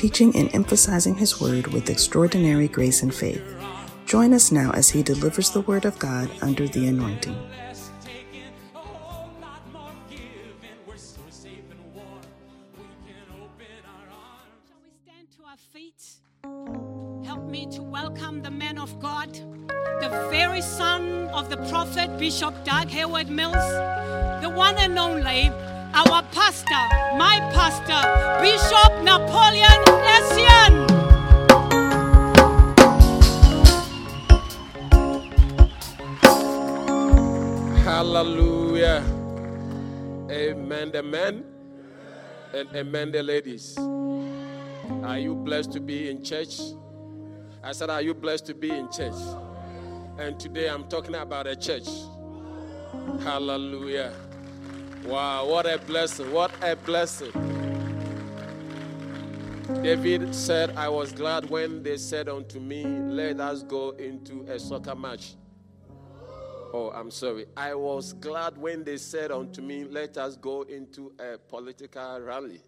teaching and emphasizing His Word with extraordinary grace and faith. Join us now as He delivers the Word of God under the anointing. Shall we stand to our feet? Help me to welcome the man of God, the very son of the prophet Bishop Dag Heward Mills, the one and only our pastor, my pastor, Bishop Napoleon Essien. Hallelujah. Amen, the men and amen, the ladies. Are you blessed to be in church? I said, Are you blessed to be in church? And today I'm talking about a church. Hallelujah. Wow, what a blessing! What a blessing. David said, I was glad when they said unto me, Let us go into a soccer match. Oh, I'm sorry. I was glad when they said unto me, Let us go into a political rally.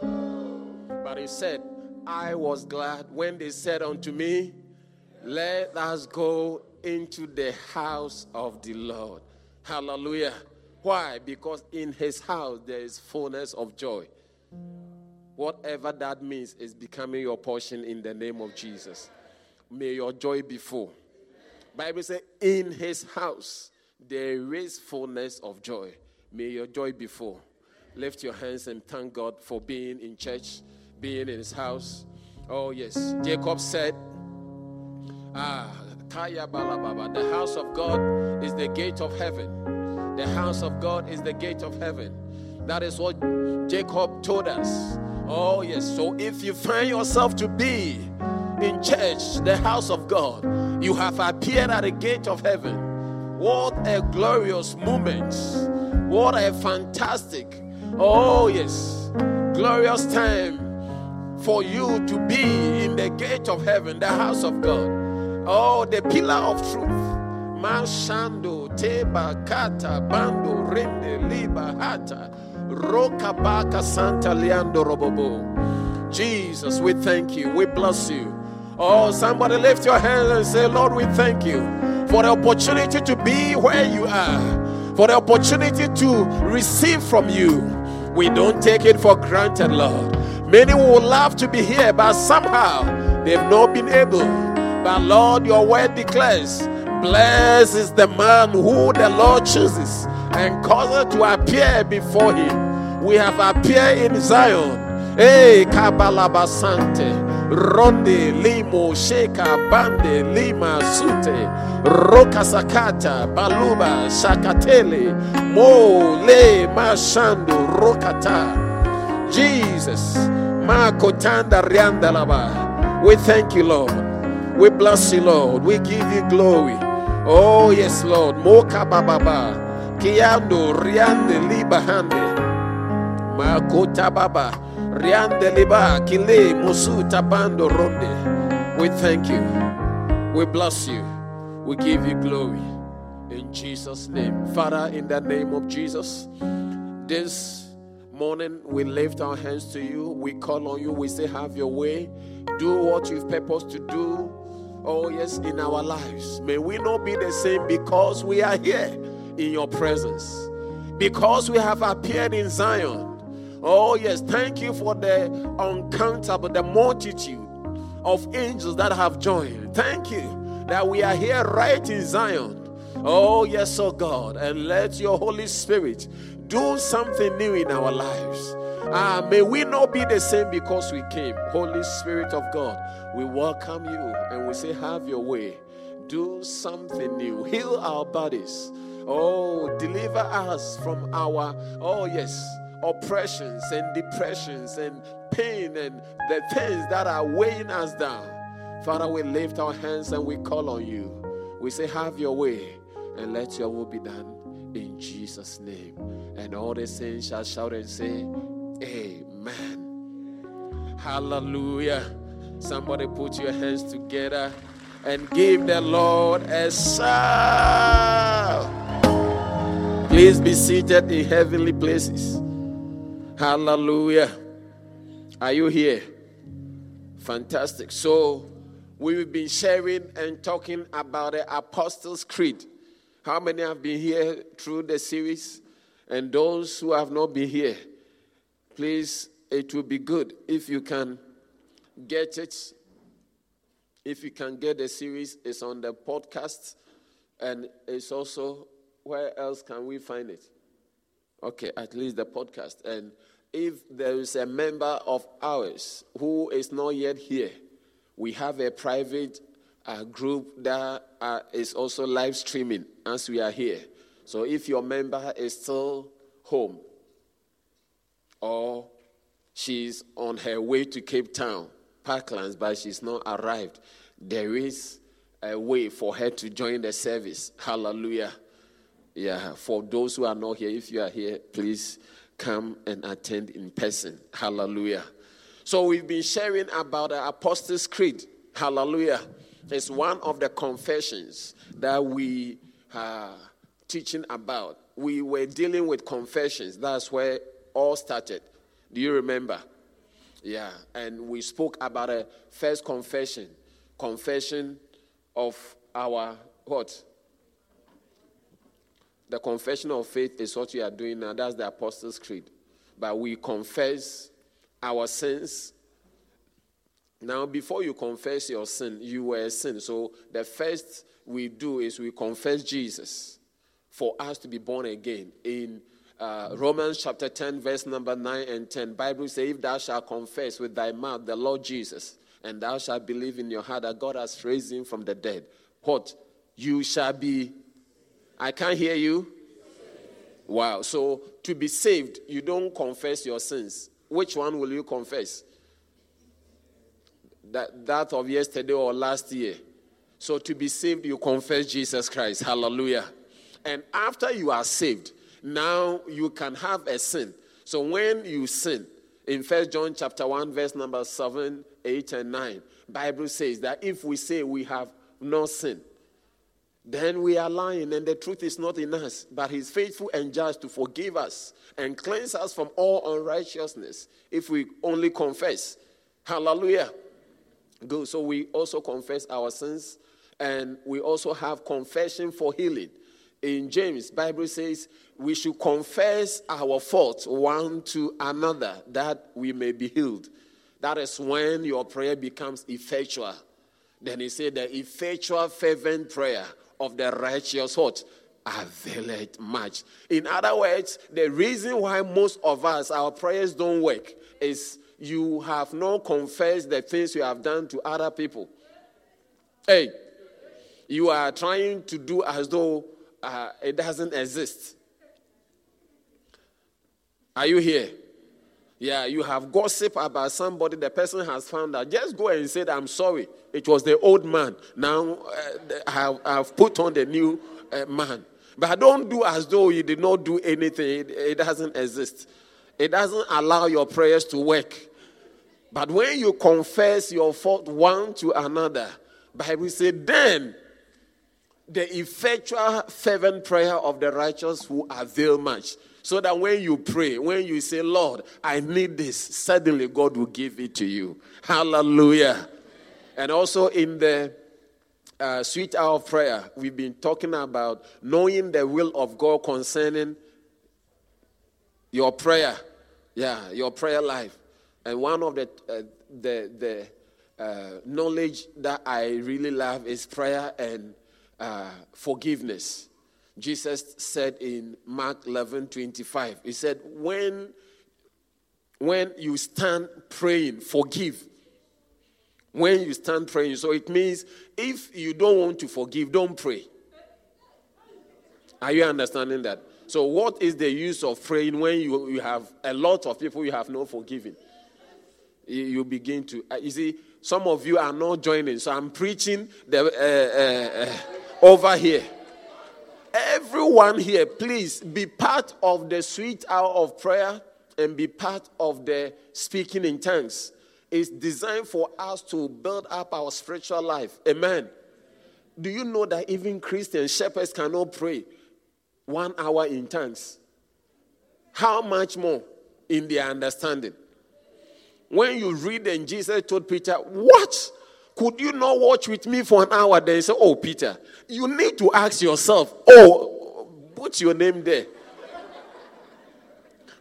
But he said, I was glad when they said unto me, Let us go into the house of the Lord. Hallelujah. Why? Because in his house there is fullness of joy. Whatever that means is becoming your portion in the name of Jesus. May your joy be full. Bible says, in his house there is fullness of joy. May your joy be full. Lift your hands and thank God for being in church, being in his house. Oh, yes. Jacob said, Ah, the house of God is the gate of heaven. The house of God is the gate of heaven. That is what Jacob told us. Oh, yes. So if you find yourself to be in church, the house of God, you have appeared at the gate of heaven. What a glorious moment. What a fantastic, oh, yes, glorious time for you to be in the gate of heaven, the house of God. Oh, the pillar of truth. Mashando, Teba, Kata, Bando, Rende, Liba, Hata, Roka, Baka, Santa, Leando, Robobo. Jesus, we thank you. We bless you. Oh, somebody lift your hands and say, Lord, we thank you for the opportunity to be where you are, for the opportunity to receive from you. We don't take it for granted, Lord. Many would love to be here, but somehow they've not been able. But Lord, your word declares, Blessed is the man who the Lord chooses and causes to appear before him. We have appeared in Zion. Hey, Kabalabasante. Ronde, Limo, Sheka, Bande, Lima, Sute, Roka Sakata, Baluba, Shakatele, Mo, Le, Mashando, Rokata. Jesus, Makotanda Riandalaba. We thank you, Lord. We bless you, Lord. We give you glory. Oh, yes, Lord. Moka Bababa, Kiando, Riande, Libahande, Makota Baba. Riande liba kile musu tabando ronde. We thank you. We bless you. We give you glory. In Jesus' name. Father, in the name of Jesus, this morning we lift our hands to you. We call on you. We say, Have your way. Do what you've purposed to do. Oh, yes, in our lives. May we not be the same because we are here in your presence. Because we have appeared in Zion. Oh, yes. Thank you for the uncountable, the multitude of angels that have joined. Thank you that we are here right in Zion. Oh, yes, oh God. And let your Holy Spirit do something new in our lives. Ah, may we not be the same because we came. Holy Spirit of God, we welcome you and we say, Have your way. Do something new. Heal our bodies. Oh, deliver us from our, oh, yes oppressions and depressions and pain and the things that are weighing us down. Father, we lift our hands and we call on you. We say, Have your way and let your will be done in Jesus' name. And all the saints shall shout and say, Amen. Hallelujah. Somebody put your hands together and give the Lord a shout. Please be seated in heavenly places. Hallelujah. Are you here? Fantastic. So, we've been sharing and talking about the Apostles' Creed. How many have been here through the series? And those who have not been here, please, it will be good if you can get it. If you can get the series, it's on the podcast and it's also where else can we find it? Okay, at least the podcast. And if there is a member of ours who is not yet here, we have a private uh, group that uh, is also live streaming as we are here. So if your member is still home or she's on her way to Cape Town, Parklands, but she's not arrived, there is a way for her to join the service. Hallelujah. Yeah, for those who are not here, if you are here, please come and attend in person. Hallelujah. So we've been sharing about the Apostles' Creed. Hallelujah. It's one of the confessions that we are teaching about. We were dealing with confessions. That's where all started. Do you remember? Yeah. And we spoke about a first confession. Confession of our what? The confession of faith is what we are doing now. That's the Apostles' Creed. But we confess our sins. Now, before you confess your sin, you were a sin. So the first we do is we confess Jesus for us to be born again. In uh, Romans chapter 10, verse number 9 and 10, Bible says, If thou shalt confess with thy mouth the Lord Jesus, and thou shalt believe in your heart that God has raised him from the dead, what? You shall be. I can't hear you. Wow. So to be saved, you don't confess your sins. Which one will you confess? That, that of yesterday or last year. So to be saved, you confess Jesus Christ. Hallelujah. And after you are saved, now you can have a sin. So when you sin, in First John chapter 1, verse number 7, 8, and 9, Bible says that if we say we have no sin, then we are lying and the truth is not in us. But he's faithful and just to forgive us and cleanse us from all unrighteousness if we only confess. Hallelujah. Good. So we also confess our sins and we also have confession for healing. In James, Bible says we should confess our faults one to another that we may be healed. That is when your prayer becomes effectual. Then he said the effectual fervent prayer of the righteous what? Availeth much. In other words, the reason why most of us, our prayers don't work is you have not confessed the things you have done to other people. Hey, you are trying to do as though uh, it doesn't exist. Are you here? Yeah, you have gossip about somebody, the person has found out. Just go and say, that I'm sorry. It was the old man. Now uh, I have, I've put on the new uh, man. But don't do as though you did not do anything. It, it doesn't exist. It doesn't allow your prayers to work. But when you confess your fault one to another, Bible says, then the effectual fervent prayer of the righteous who avail much. So that when you pray, when you say, Lord, I need this, suddenly God will give it to you. Hallelujah. And also in the uh, sweet hour of prayer, we've been talking about knowing the will of God concerning your prayer. Yeah, your prayer life. And one of the, uh, the, the uh, knowledge that I really love is prayer and uh, forgiveness. Jesus said in Mark 11 25, He said, When, when you stand praying, forgive. When you stand praying. So it means if you don't want to forgive, don't pray. Are you understanding that? So, what is the use of praying when you, you have a lot of people you have not forgiven? You, you begin to, uh, you see, Some of you are not joining, so I'm preaching the, uh, uh, uh, over here. Everyone here, please be part of the sweet hour of prayer and be part of the speaking in tongues. It's designed for us to build up our spiritual life. Amen. Do you know that even Christian shepherds cannot pray one hour in tongues? How much more in their understanding? When you read and Jesus told Peter, What? Could you not watch with me for an hour? Then say, Oh, Peter, you need to ask yourself, Oh, put your name there.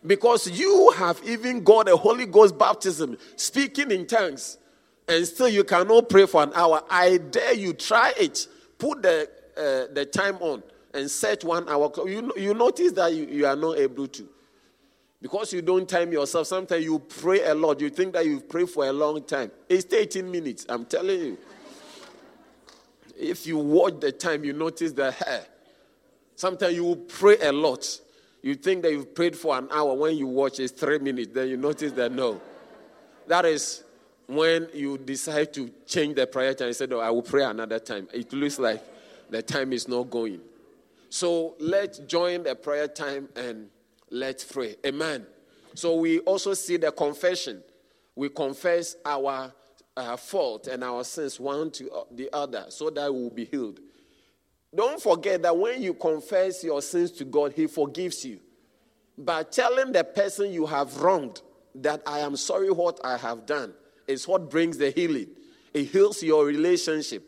Because you have even got a Holy Ghost baptism, speaking in tongues, and still you cannot pray for an hour. I dare you, try it. Put the, uh, the time on and set one hour. You, you notice that you, you are not able to. Because you don't time yourself, sometimes you pray a lot. You think that you pray for a long time. It's 18 minutes, I'm telling you. If you watch the time, you notice that hey, sometimes you pray a lot. You think that you've prayed for an hour. When you watch, it's three minutes. Then you notice that no. That is when you decide to change the prayer time. You said, Oh, I will pray another time. It looks like the time is not going. So let's join the prayer time and let's pray. Amen. So we also see the confession. We confess our uh, fault and our sins one to the other so that we will be healed. Don't forget that when you confess your sins to God, He forgives you. But telling the person you have wronged that I am sorry what I have done is what brings the healing. It heals your relationship.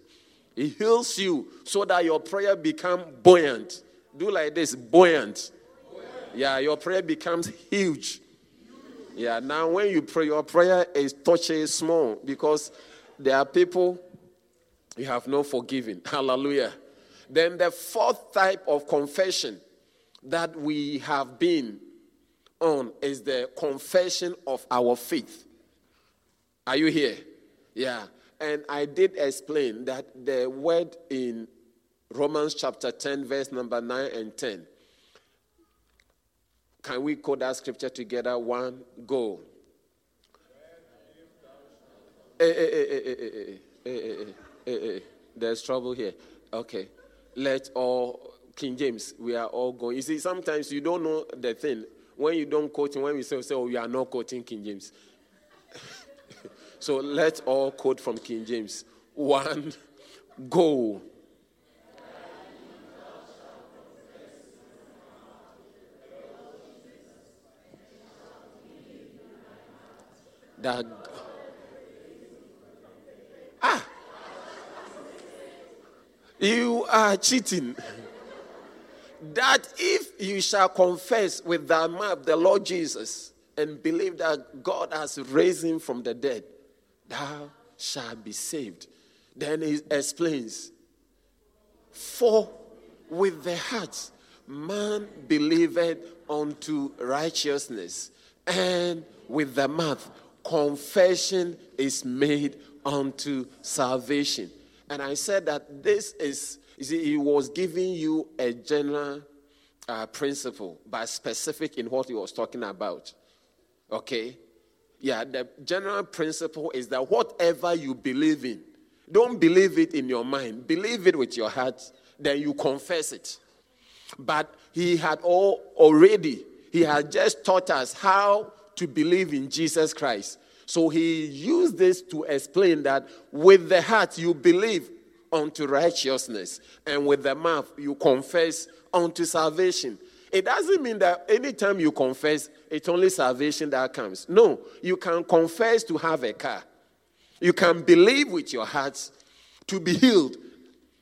It heals you so that your prayer become buoyant. Do like this, buoyant. Yeah, your prayer becomes huge. Yeah, now when you pray, your prayer is touching small because there are people you have no forgiving. Hallelujah. Then the fourth type of confession that we have been on is the confession of our faith. Are you here? Yeah. And I did explain that the word in Romans chapter 10, verse number 9 and 10. Can we quote that scripture together? One, go. There's trouble here. Okay let all King James, we are all going. You see, sometimes you don't know the thing. When you don't quote, when we say, say oh, we are not quoting King James. so let's all quote from King James. One, go. That ah! You are cheating. that if you shall confess with thy mouth the Lord Jesus and believe that God has raised him from the dead, thou shalt be saved. Then he explains, For with the heart man believeth unto righteousness, and with the mouth confession is made unto salvation. And I said that this is, you see, he was giving you a general uh, principle, but specific in what he was talking about. Okay? Yeah, the general principle is that whatever you believe in, don't believe it in your mind, believe it with your heart, then you confess it. But he had all already, he had just taught us how to believe in Jesus Christ. So he used this to explain that with the heart you believe unto righteousness, and with the mouth you confess unto salvation. It doesn't mean that anytime you confess, it's only salvation that comes. No, you can confess to have a car. You can believe with your heart to be healed.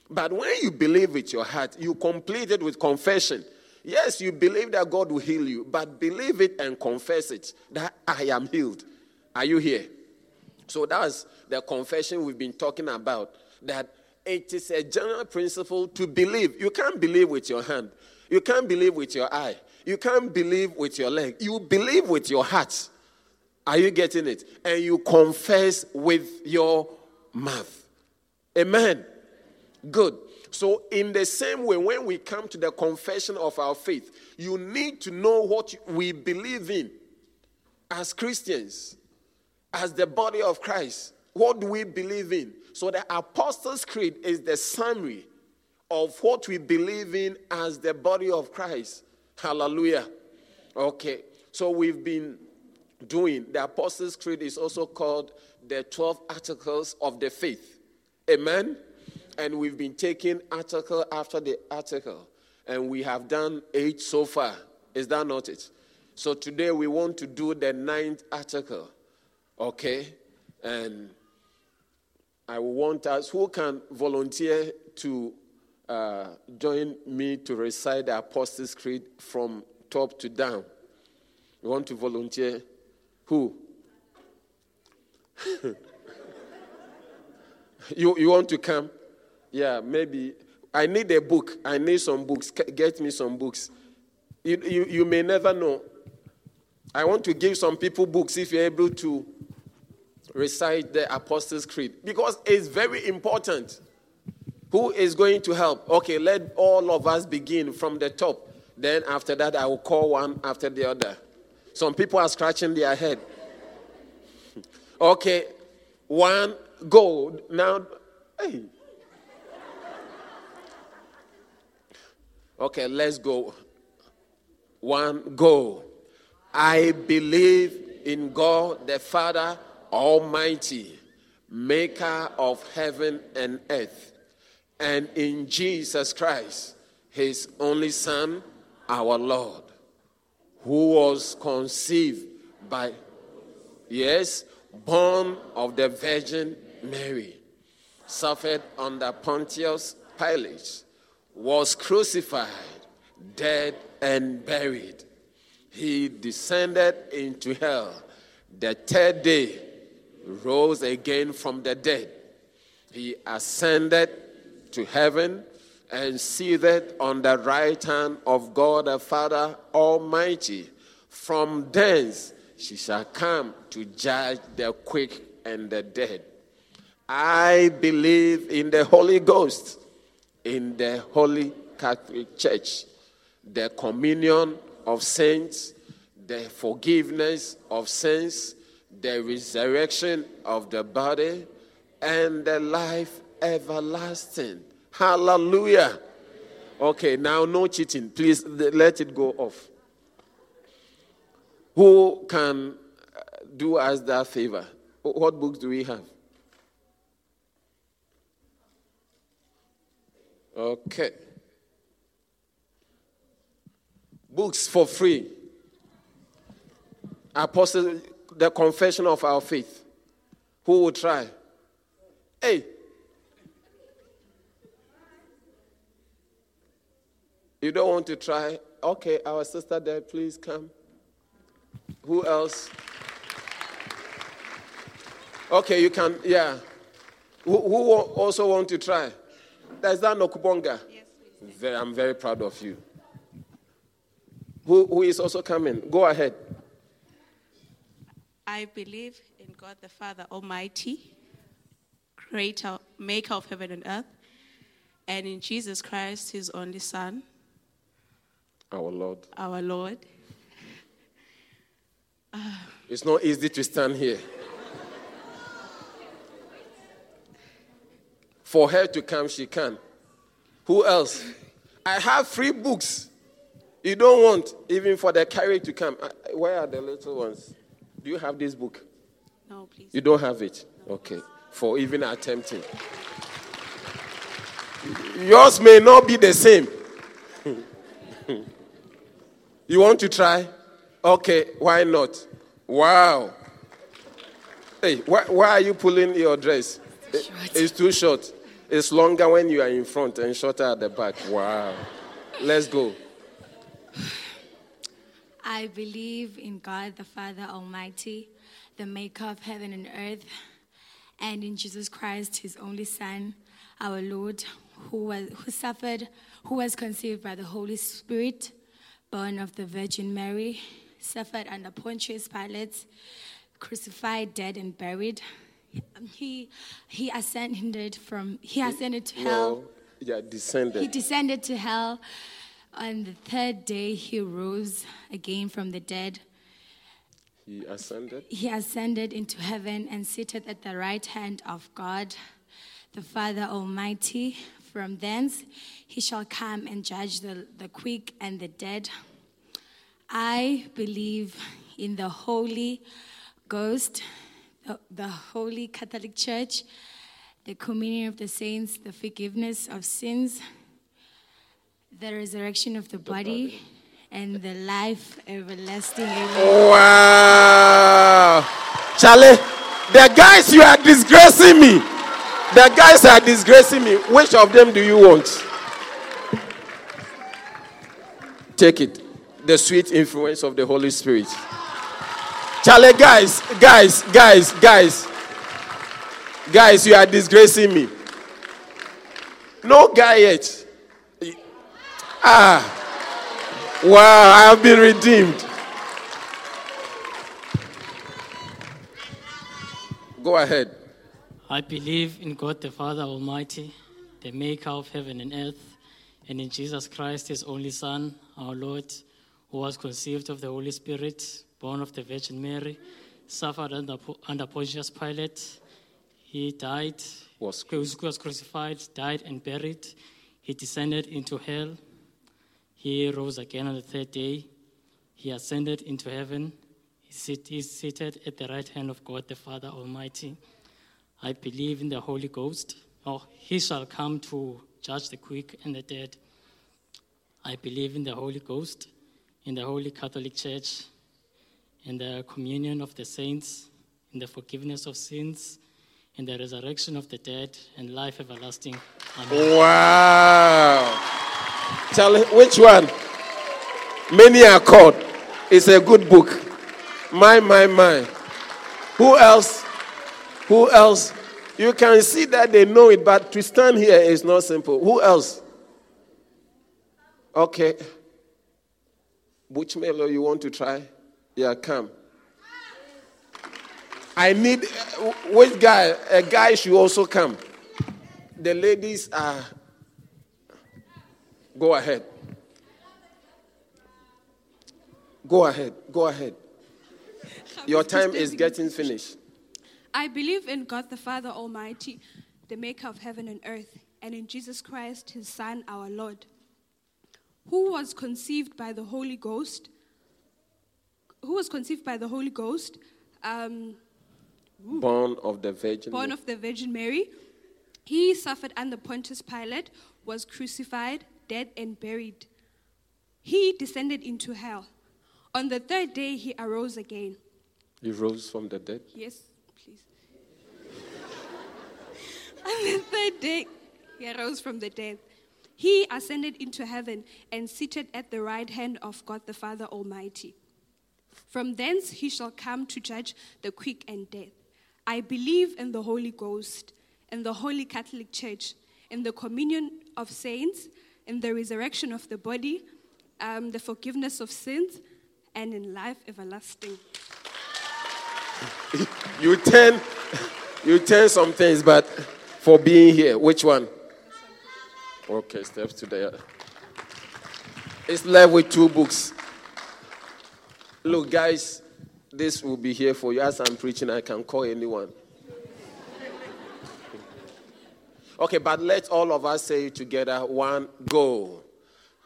But when you believe with your heart, you complete it with confession. Yes, you believe that God will heal you, but believe it and confess it that I am healed. Are you here? So that's the confession we've been talking about. That it is a general principle to believe. You can't believe with your hand. You can't believe with your eye. You can't believe with your leg. You believe with your heart. Are you getting it? And you confess with your mouth. Amen. Good. So, in the same way, when we come to the confession of our faith, you need to know what we believe in as Christians as the body of Christ, What do we believe in? So the Apostles' Creed is the summary of what we believe in as the body of Christ. Hallelujah. Okay. So we've been doing the Apostles' Creed is also called the 12 articles of the faith. Amen. And we've been taking article after the article. And we have done eight so far. Is that not it? So today we want to do the ninth article. Okay? And I want us who can volunteer to uh, join me to recite the Apostles' Creed from top to down. You want to volunteer? Who? you, you want to come? Yeah, maybe. I need a book. I need some books. Get me some books. You, you, you may never know. I want to give some people books if you're able to recite the Apostles' Creed because it's very important. Who is going to help? Okay, let all of us begin from the top. Then after that, I will call one after the other. Some people are scratching their head. Okay, one, go. Now, hey. Okay, let's go. One, go. I believe in God the Father Almighty, maker of heaven and earth, and in Jesus Christ, his only Son, our Lord, who was conceived by, yes, born of the Virgin Mary, suffered under Pontius Pilate, was crucified, dead, and buried. He descended into hell. The third day, rose again from the dead. He ascended to heaven and seated on the right hand of God the Father Almighty. From thence she shall come to judge the quick and the dead. I believe in the Holy Ghost, in the Holy Catholic Church, the communion of saints, the forgiveness of sins the resurrection of the body, and the life everlasting. Hallelujah. Okay, now no cheating. Please let it go off. Who can uh, do us that favor? What books do we have? Okay. Books for free. Apostle the confession of our faith. Who will try? Hey. You don't want to try? Okay, our sister there, please come. Who else? Okay, you can, yeah. Who, who also want to try? There's that Nokubonga. Yes. I'm very proud of you. Who, who is also coming? Go ahead. I believe in God the Father Almighty, creator, maker of heaven and earth, and in Jesus Christ, his only Son, our Lord. Our Lord. Uh, it's not easy to stand here. For her to come, she can. Who else? I have free books. You don't want even for the carrier to come. Where are the little ones? Do you have this book? No, please. You don't have it? Okay. For even attempting. Yours may not be the same. you want to try? Okay, why not? Wow. Hey, why, why are you pulling your dress? It's too short. It's longer when you are in front and shorter at the back. Wow. Let's go. I believe in God the Father Almighty, the maker of heaven and earth, and in Jesus Christ, his only Son, our Lord, who, was, who suffered, who was conceived by the Holy Spirit, born of the Virgin Mary, suffered under Pontius Pilate, crucified, dead, and buried. Um, he, he ascended from, he ascended to hell. yeah, descended. He descended to hell on the third day, he rose again from the dead. He ascended. He ascended into heaven and seated at the right hand of God, the Father Almighty. From thence he shall come and judge the, the quick and the dead. I believe in the Holy Ghost, the, the Holy Catholic Church, the communion of the saints, the forgiveness of sins, the resurrection of the body, and the life everlasting. Amen. Wow. Charlie, the guys you are disgracing me. The guys are disgracing me. Which of them do you want? Take it. The sweet influence of the Holy Spirit. Charlie, guys, guys, guys, guys. Guys, you are disgracing me. No guy yet. Ah. Wow, I have been redeemed. Go ahead. I believe in God the Father Almighty, the maker of heaven and earth, and in Jesus Christ, his only Son, our Lord, who was conceived of the Holy Spirit, born of the Virgin Mary, suffered under, under Pontius Pilate. He died, Was was, was crucified, died, and buried. He descended into hell. He rose again on the third day. He ascended into heaven. He sit, is seated at the right hand of God the Father Almighty. I believe in the Holy Ghost. Oh, he shall come to judge the quick and the dead. I believe in the Holy Ghost, in the Holy Catholic Church, in the communion of the saints, in the forgiveness of sins, in the resurrection of the dead, and life everlasting. Amen. Wow. Charlie, which one? Many are called. It's a good book. My, my, my. Who else? Who else? You can see that they know it, but to stand here is not simple. Who else? Okay. Which melo you want to try? Yeah, come. I need uh, which guy? A guy should also come. The ladies are. Go ahead. Go ahead. Go ahead. Your time is getting finished. I believe in God the Father Almighty, the maker of heaven and earth, and in Jesus Christ, his Son, our Lord, who was conceived by the Holy Ghost, who was conceived by the Holy Ghost, um, Born of the Virgin. born of the Virgin Mary. He suffered under Pontius Pilate, was crucified, dead, and buried. He descended into hell. On the third day, he arose again. He rose from the dead. Yes, please. On the third day, he arose from the dead. He ascended into heaven and seated at the right hand of God the Father Almighty. From thence he shall come to judge the quick and dead. I believe in the Holy Ghost, in the Holy Catholic Church, in the communion of saints, in the resurrection of the body, um, the forgiveness of sins, and in life everlasting. You turn, you turn some things, but for being here, which one? Okay, steps to the. It's left with two books. Look, guys, this will be here for you. As I'm preaching, I can call anyone. Okay, but let all of us say together. One, go.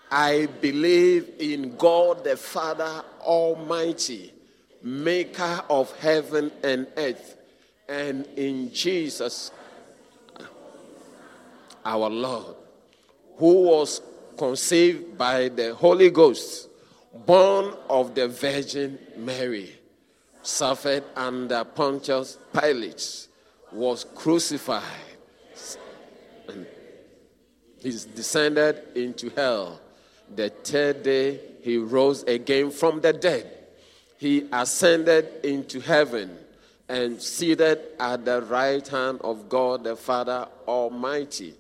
I believe in God the Father Almighty, maker of heaven and earth, and in Jesus, our Lord, who was conceived by the Holy Ghost, born of the Virgin Mary, suffered under Pontius Pilate, was crucified, and he descended into hell. The third day, he rose again from the dead. He ascended into heaven and seated at the right hand of God the Father Almighty.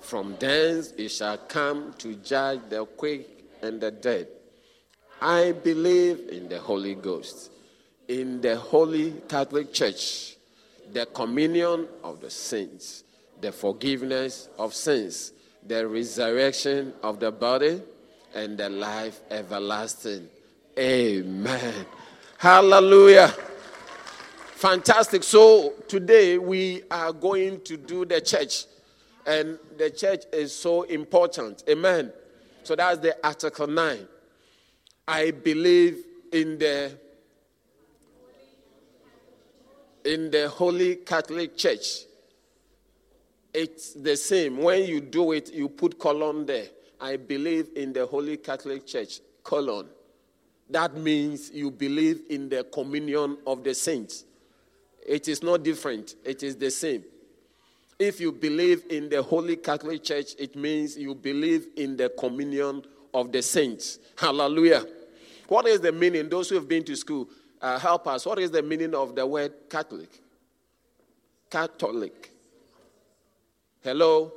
From thence he shall come to judge the quick and the dead. I believe in the Holy Ghost, in the Holy Catholic Church, the communion of the saints, the forgiveness of sins, the resurrection of the body, and the life everlasting. Amen. Hallelujah. Fantastic. So today we are going to do the church, and the church is so important. Amen. So that's the Article 9. I believe in the in the Holy Catholic Church. It's the same. When you do it, you put colon there. I believe in the Holy Catholic Church. Colon. That means you believe in the communion of the saints. It is not different, it is the same. If you believe in the Holy Catholic Church, it means you believe in the communion of the saints. Hallelujah. What is the meaning? Those who have been to school, uh, help us. What is the meaning of the word Catholic? Catholic. Hello?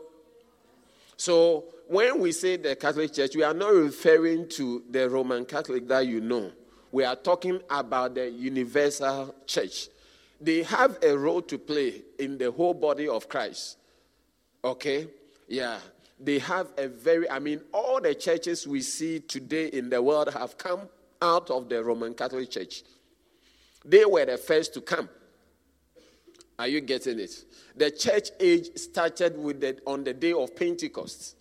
So, when we say the Catholic Church, we are not referring to the Roman Catholic that you know. We are talking about the universal church. They have a role to play in the whole body of Christ. Okay? Yeah. They have a very, I mean, all the churches we see today in the world have come out of the Roman Catholic Church. They were the first to come. Are you getting it? The church age started with the, on the day of Pentecost.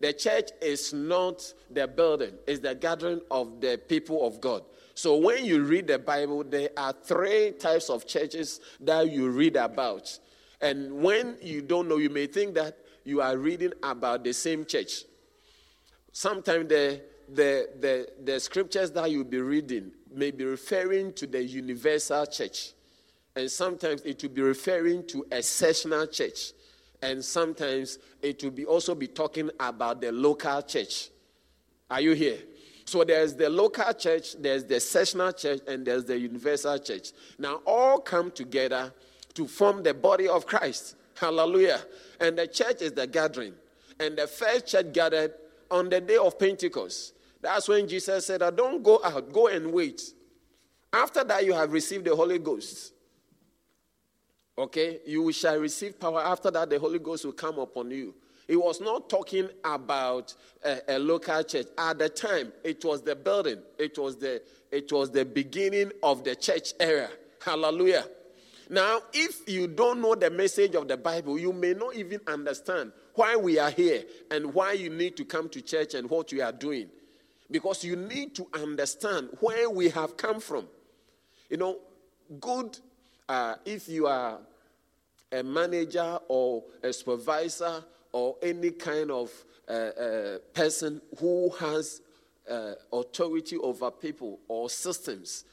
The church is not the building, it's the gathering of the people of God. So when you read the Bible, there are three types of churches that you read about. And when you don't know, you may think that you are reading about the same church. Sometimes the, the, the, the scriptures that you'll be reading may be referring to the universal church. And sometimes it will be referring to a sessional church and sometimes it will be also be talking about the local church. Are you here? So there's the local church, there's the sessional church, and there's the universal church. Now all come together to form the body of Christ. Hallelujah. And the church is the gathering. And the first church gathered on the day of Pentecost. That's when Jesus said, Don't go out, go and wait. After that, you have received the Holy Ghost. Okay, you shall receive power. After that, the Holy Ghost will come upon you. He was not talking about a, a, local church. At the time, it was the building. It was the it was the beginning of the church era. Hallelujah. Now, if you don't know the message of the Bible, you may not even understand why we are here and why you need to come to church and what we are doing. Because you need to understand where we have come from. You know, good uh, if you are a manager or a supervisor or any kind of uh, uh, person who has uh, authority over people or systems,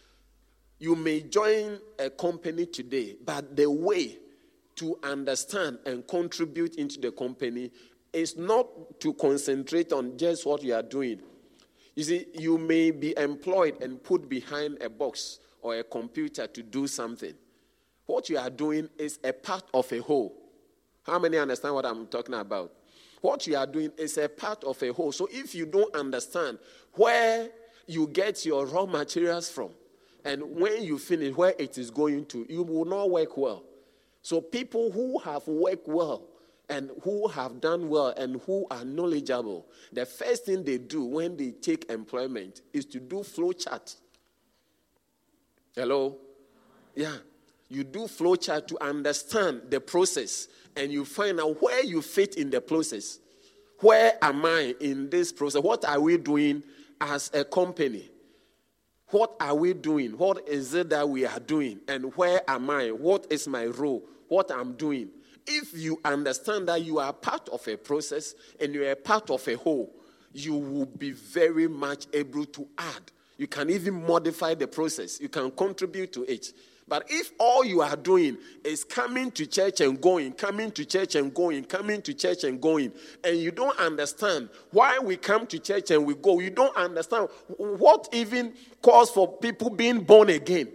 you may join a company today, but the way to understand and contribute into the company is not to concentrate on just what you are doing. You see, you may be employed and put behind a box or a computer to do something. What you are doing is a part of a whole. How many understand what I'm talking about? What you are doing is a part of a whole. So if you don't understand where you get your raw materials from, and when you finish where it is going to, you will not work well. So people who have worked well and who have done well and who are knowledgeable, the first thing they do when they take employment is to do flow chart. Hello? Yeah you do flowchart to understand the process and you find out where you fit in the process. Where am I in this process? What are we doing as a company? What are we doing? What is it that we are doing? And where am I? What is my role? What I'm doing? If you understand that you are part of a process and you are part of a whole, you will be very much able to add. You can even modify the process, you can contribute to it. But if all you are doing is coming to church and going, coming to church and going, coming to church and going, and you don't understand why we come to church and we go, you don't understand what even calls for people being born again.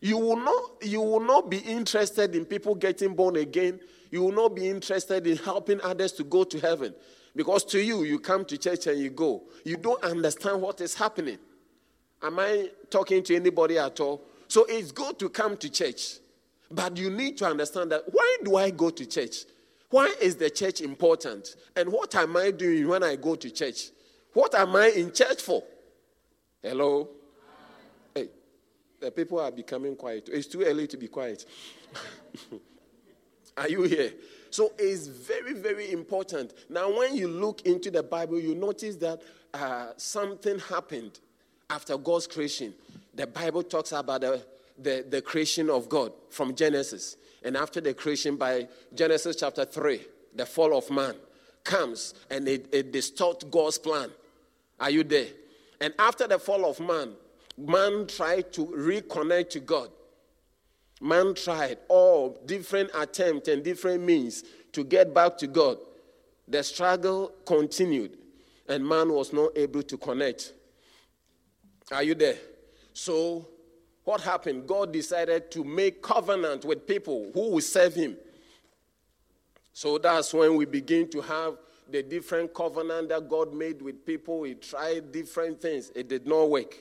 You will not, you will not be interested in people getting born again. You will not be interested in helping others to go to heaven. Because to you, you come to church and you go. You don't understand what is happening. Am I talking to anybody at all? So it's good to come to church. But you need to understand that why do I go to church? Why is the church important? And what am I doing when I go to church? What am I in church for? Hello? Hey. The people are becoming quiet. It's too early to be quiet. are you here? So it's very, very important. Now, when you look into the Bible, you notice that uh, something happened after God's creation. The Bible talks about the, the, the creation of God from Genesis. And after the creation by Genesis chapter 3, the fall of man comes and it, it distorts God's plan. Are you there? And after the fall of man, man tried to reconnect to God. Man tried all different attempts and different means to get back to God. The struggle continued, and man was not able to connect. Are you there? So, what happened? God decided to make covenant with people who will serve Him. So that's when we begin to have the different covenant that God made with people. He tried different things, it did not work.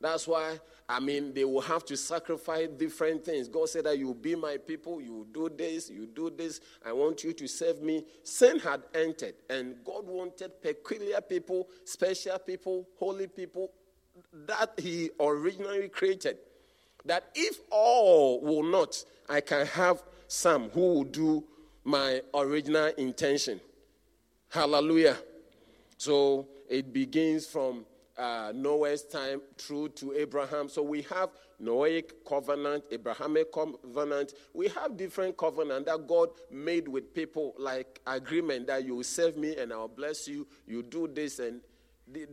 That's why, I mean, they will have to sacrifice different things. God said that you be my people, you do this, you do this, I want you to serve me. Sin had entered, and God wanted peculiar people, special people, holy people that He originally created. That if all will not, I can have some who will do my original intention. Hallelujah. So it begins from uh, Noah's time through to Abraham. So we have Noahic covenant, Abrahamic covenant. We have different covenant that God made with people, like agreement that you will serve me and I'll bless you. You do this and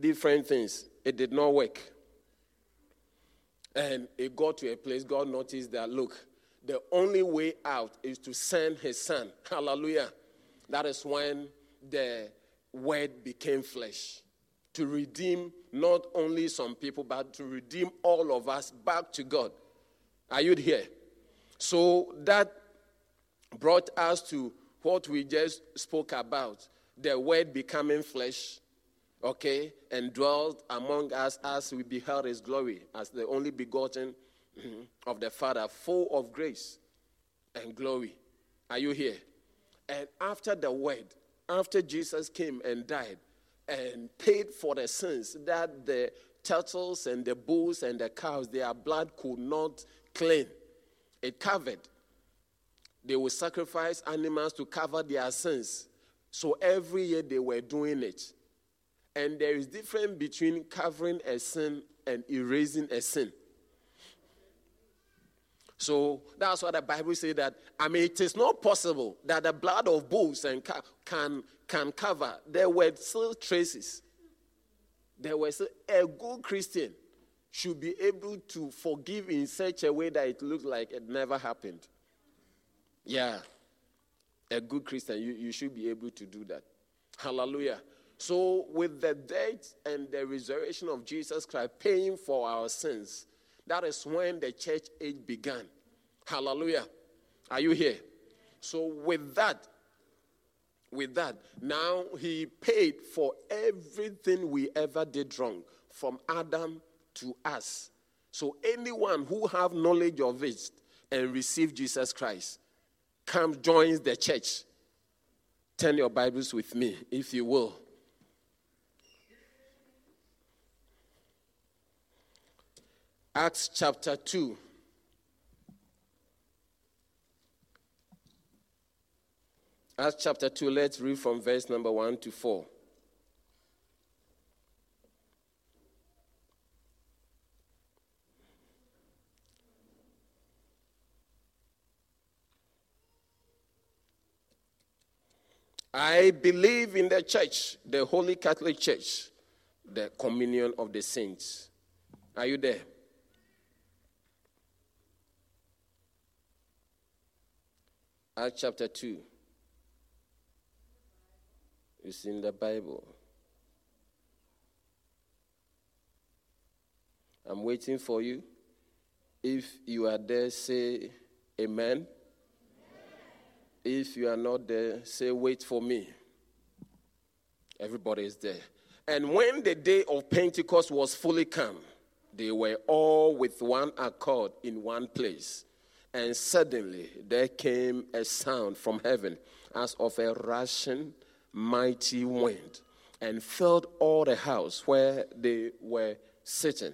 different things. It did not work. And it got to a place, God noticed that, look, the only way out is to send his son. Hallelujah. That is when the word became flesh to redeem not only some people, but to redeem all of us back to God. Are you here? So that brought us to what we just spoke about the word becoming flesh, okay, and dwelt among us as we beheld his glory, as the only begotten of the Father, full of grace and glory. Are you here? And after the word, after Jesus came and died and paid for the sins that the turtles and the bulls and the cows, their blood could not clean, it covered. They would sacrifice animals to cover their sins. So every year they were doing it. And there is difference between covering a sin and erasing a sin. So that's why the Bible says that, I mean, it is not possible that the blood of bulls and can, can cover. There were still traces. There was a good Christian should be able to forgive in such a way that it looks like it never happened. Yeah. A good Christian, you, you should be able to do that. Hallelujah. So, with the death and the resurrection of Jesus Christ paying for our sins, that is when the church age began. Hallelujah. Are you here? So, with that, with that, now he paid for everything we ever did wrong, from Adam to us. So, anyone who have knowledge of it and receive Jesus Christ, come joins the church. Turn your Bibles with me, if you will. Acts chapter 2. Acts chapter 2, let's read from verse number 1 to 4. I believe in the church, the Holy Catholic Church, the communion of the saints. Are you there? Acts chapter 2. It's in the Bible. I'm waiting for you. If you are there, say amen. amen. If you are not there, say wait for me. Everybody is there. And when the day of Pentecost was fully come, they were all with one accord in one place. And suddenly there came a sound from heaven as of a rushing mighty wind and filled all the house where they were sitting.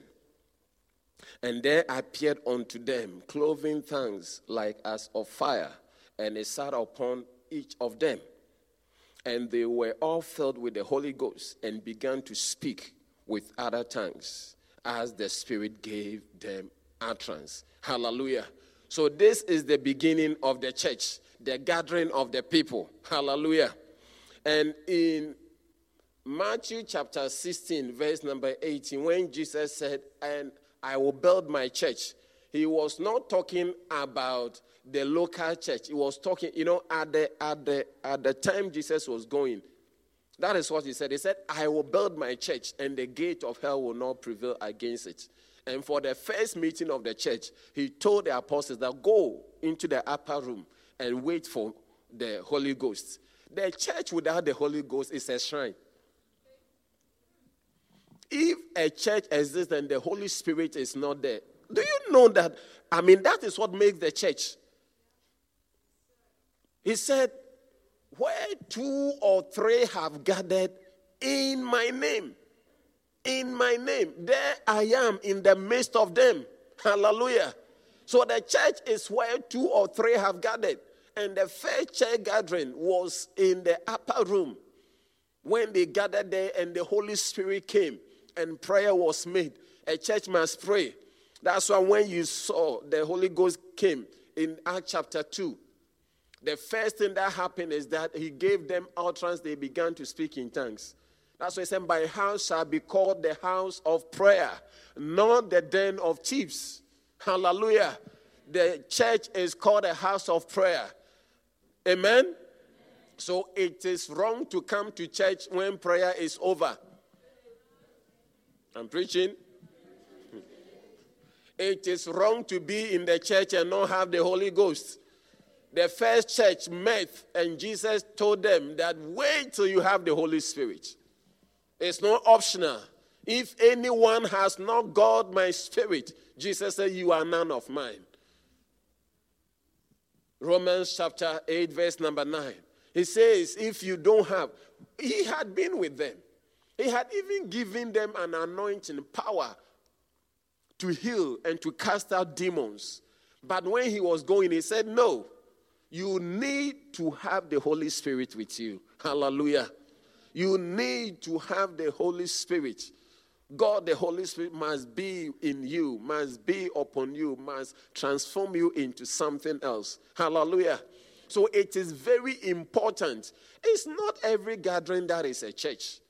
And there appeared unto them cloven tongues like as of fire, and it sat upon each of them. And they were all filled with the Holy Ghost and began to speak with other tongues as the Spirit gave them utterance. Hallelujah. So, this is the beginning of the church, the gathering of the people. Hallelujah. And in Matthew chapter 16, verse number 18, when Jesus said, And I will build my church, he was not talking about the local church. He was talking, you know, at the, at the, at the time Jesus was going, that is what he said. He said, I will build my church, and the gate of hell will not prevail against it. And for the first meeting of the church, he told the apostles that go into the upper room and wait for the Holy Ghost. The church without the Holy Ghost is a shrine. If a church exists and the Holy Spirit is not there, do you know that? I mean, that is what makes the church. He said, Where two or three have gathered in my name, in my name, there I am in the midst of them. Hallelujah. So the church is where two or three have gathered. And the first church gathering was in the upper room when they gathered there and the Holy Spirit came and prayer was made. A church must pray. That's why when you saw the Holy Ghost came in Acts chapter 2, the first thing that happened is that he gave them utterance, they began to speak in tongues. That's why he said, My house shall be called the house of prayer, not the den of thieves. Hallelujah. The church is called a house of prayer. Amen? So it is wrong to come to church when prayer is over. I'm preaching. It is wrong to be in the church and not have the Holy Ghost. The first church met, and Jesus told them that wait till you have the Holy Spirit. It's not optional. If anyone has not got my spirit, Jesus said, You are none of mine. Romans chapter 8, verse number 9. He says, If you don't have, he had been with them. He had even given them an anointing power to heal and to cast out demons. But when he was going, he said, No, you need to have the Holy Spirit with you. Hallelujah. You need to have the Holy Spirit. God, the Holy Spirit, must be in you, must be upon you, must transform you into something else. Hallelujah. So it is very important. It's not every gathering that is a church.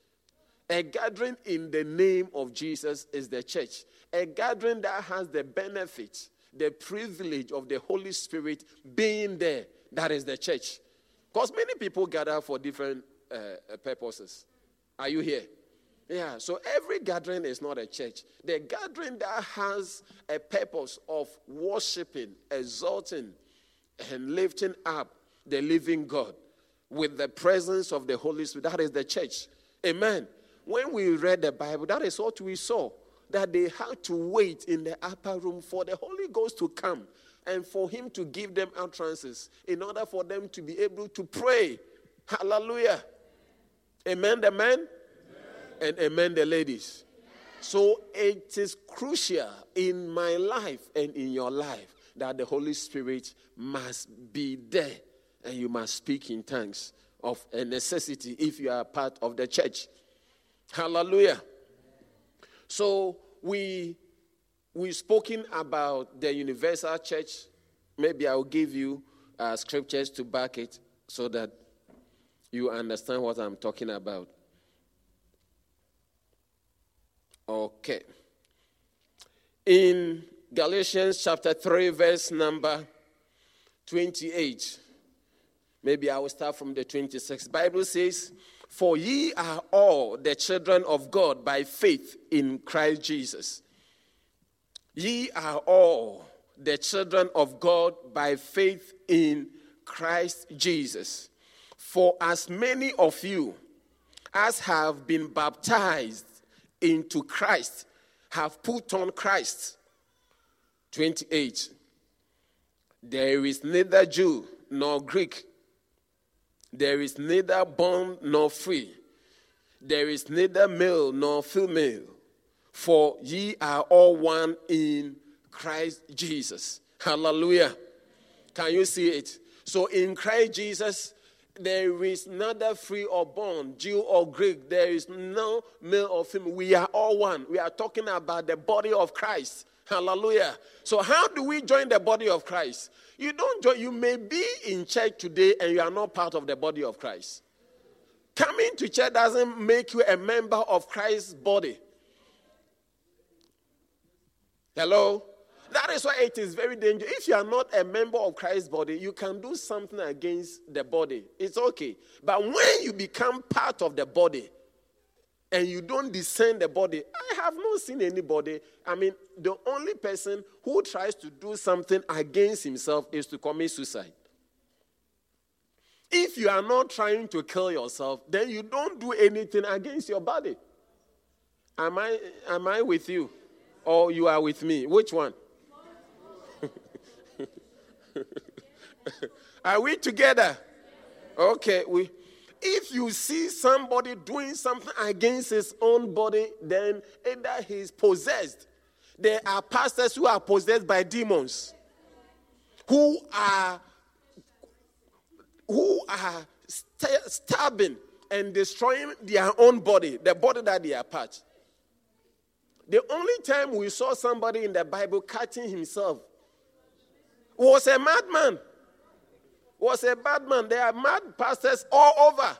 A gathering in the name of Jesus is the church. A gathering that has the benefit, the privilege of the Holy Spirit being there, that is the church. Because many people gather for different uh, purposes. Are you here? Yeah, so every gathering is not a church. The gathering that has a purpose of worshiping, exalting, and lifting up the living God with the presence of the Holy Spirit, that is the church. Amen. When we read the Bible, that is what we saw. That they had to wait in the upper room for the Holy Ghost to come and for Him to give them utterances in order for them to be able to pray. Hallelujah. Amen, the men and amen, the ladies. So it is crucial in my life and in your life that the Holy Spirit must be there and you must speak in tongues of a necessity if you are part of the church. Hallelujah. So we we've spoken about the universal church. Maybe I'll give you uh, scriptures to back it so that you understand what I'm talking about. Okay. In Galatians chapter 3, verse number 28, maybe I will start from the 26th. Bible says, For ye are all the children of God by faith in Christ Jesus. Ye are all the children of God by faith in Christ Jesus. For as many of you as have been baptized into Christ have put on Christ. 28. There is neither Jew nor Greek. There is neither bond nor free. There is neither male nor female. For ye are all one in Christ Jesus. Hallelujah. Can you see it? So in Christ Jesus, there is neither free or bond, Jew or Greek. There is no male or female. We are all one. We are talking about the body of Christ. Hallelujah. So, how do we join the body of Christ? You don't join, you may be in church today and you are not part of the body of Christ. Coming to church doesn't make you a member of Christ's body. Hello? That is why it is very dangerous. If you are not a member of Christ's body, you can do something against the body. It's okay. But when you become part of the body and you don't discern the body, I have not seen anybody. I mean, the only person who tries to do something against himself is to commit suicide. If you are not trying to kill yourself, then you don't do anything against your body. Am I, am I with you? Or you are with me? Which one? Are we together? Okay, we if you see somebody doing something against his own body, then either he's possessed. There are pastors who are possessed by demons, who are who are st- stabbing and destroying their own body, the body that they are part. The only time we saw somebody in the Bible cutting himself was a madman. Was a bad man. There are mad pastors all over.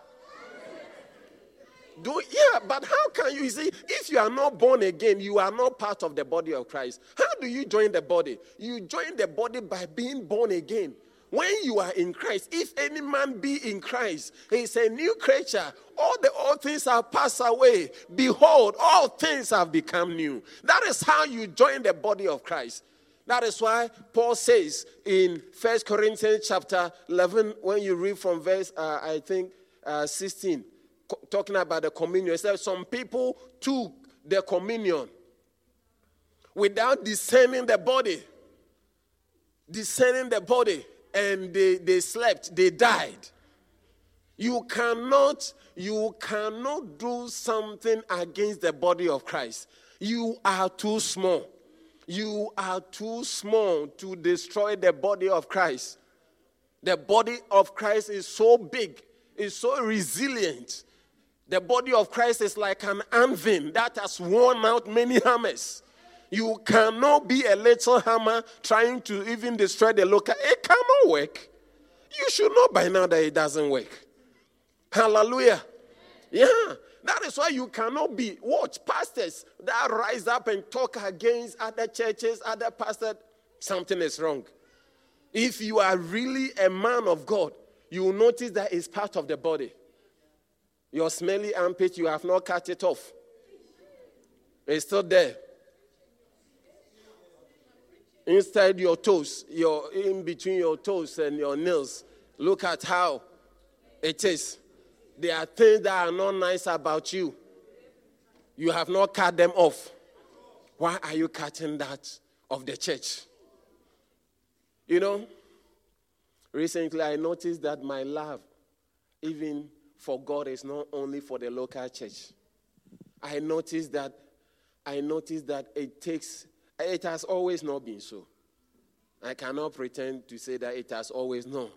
Do, yeah, but how can you, see, if you are not born again, you are not part of the body of Christ. How do you join the body? You join the body by being born again. When you are in Christ, if any man be in Christ, he is a new creature. All the old things have passed away. Behold, all things have become new. That is how you join the body of Christ. That is why Paul says in First Corinthians chapter 11, when you read from verse, uh, I think, uh, 16, co- talking about the communion, it says some people took the communion without discerning the body. Discerning the body, and they, they slept, they died. You cannot, you cannot do something against the body of Christ. You are too small. You are too small to destroy the body of Christ. The body of Christ is so big, is so resilient. The body of Christ is like an anvil that has worn out many hammers. You cannot be a little hammer trying to even destroy the local. It cannot work. You should know by now that it doesn't work. Hallelujah. Yeah. That is why you cannot be watch pastors that rise up and talk against other churches, other pastors. Something is wrong. If you are really a man of God, you will notice that it's part of the body. Your smelly armpit, you have not cut it off. It's still there. Inside your toes, your in between your toes and your nails. Look at how it is. There are things that are not nice about you. You have not cut them off. Why are you cutting that of the church? You know, recently I noticed that my love, even for God, is not only for the local church. I noticed that I noticed that it takes it has always not been so. I cannot pretend to say that it has always no.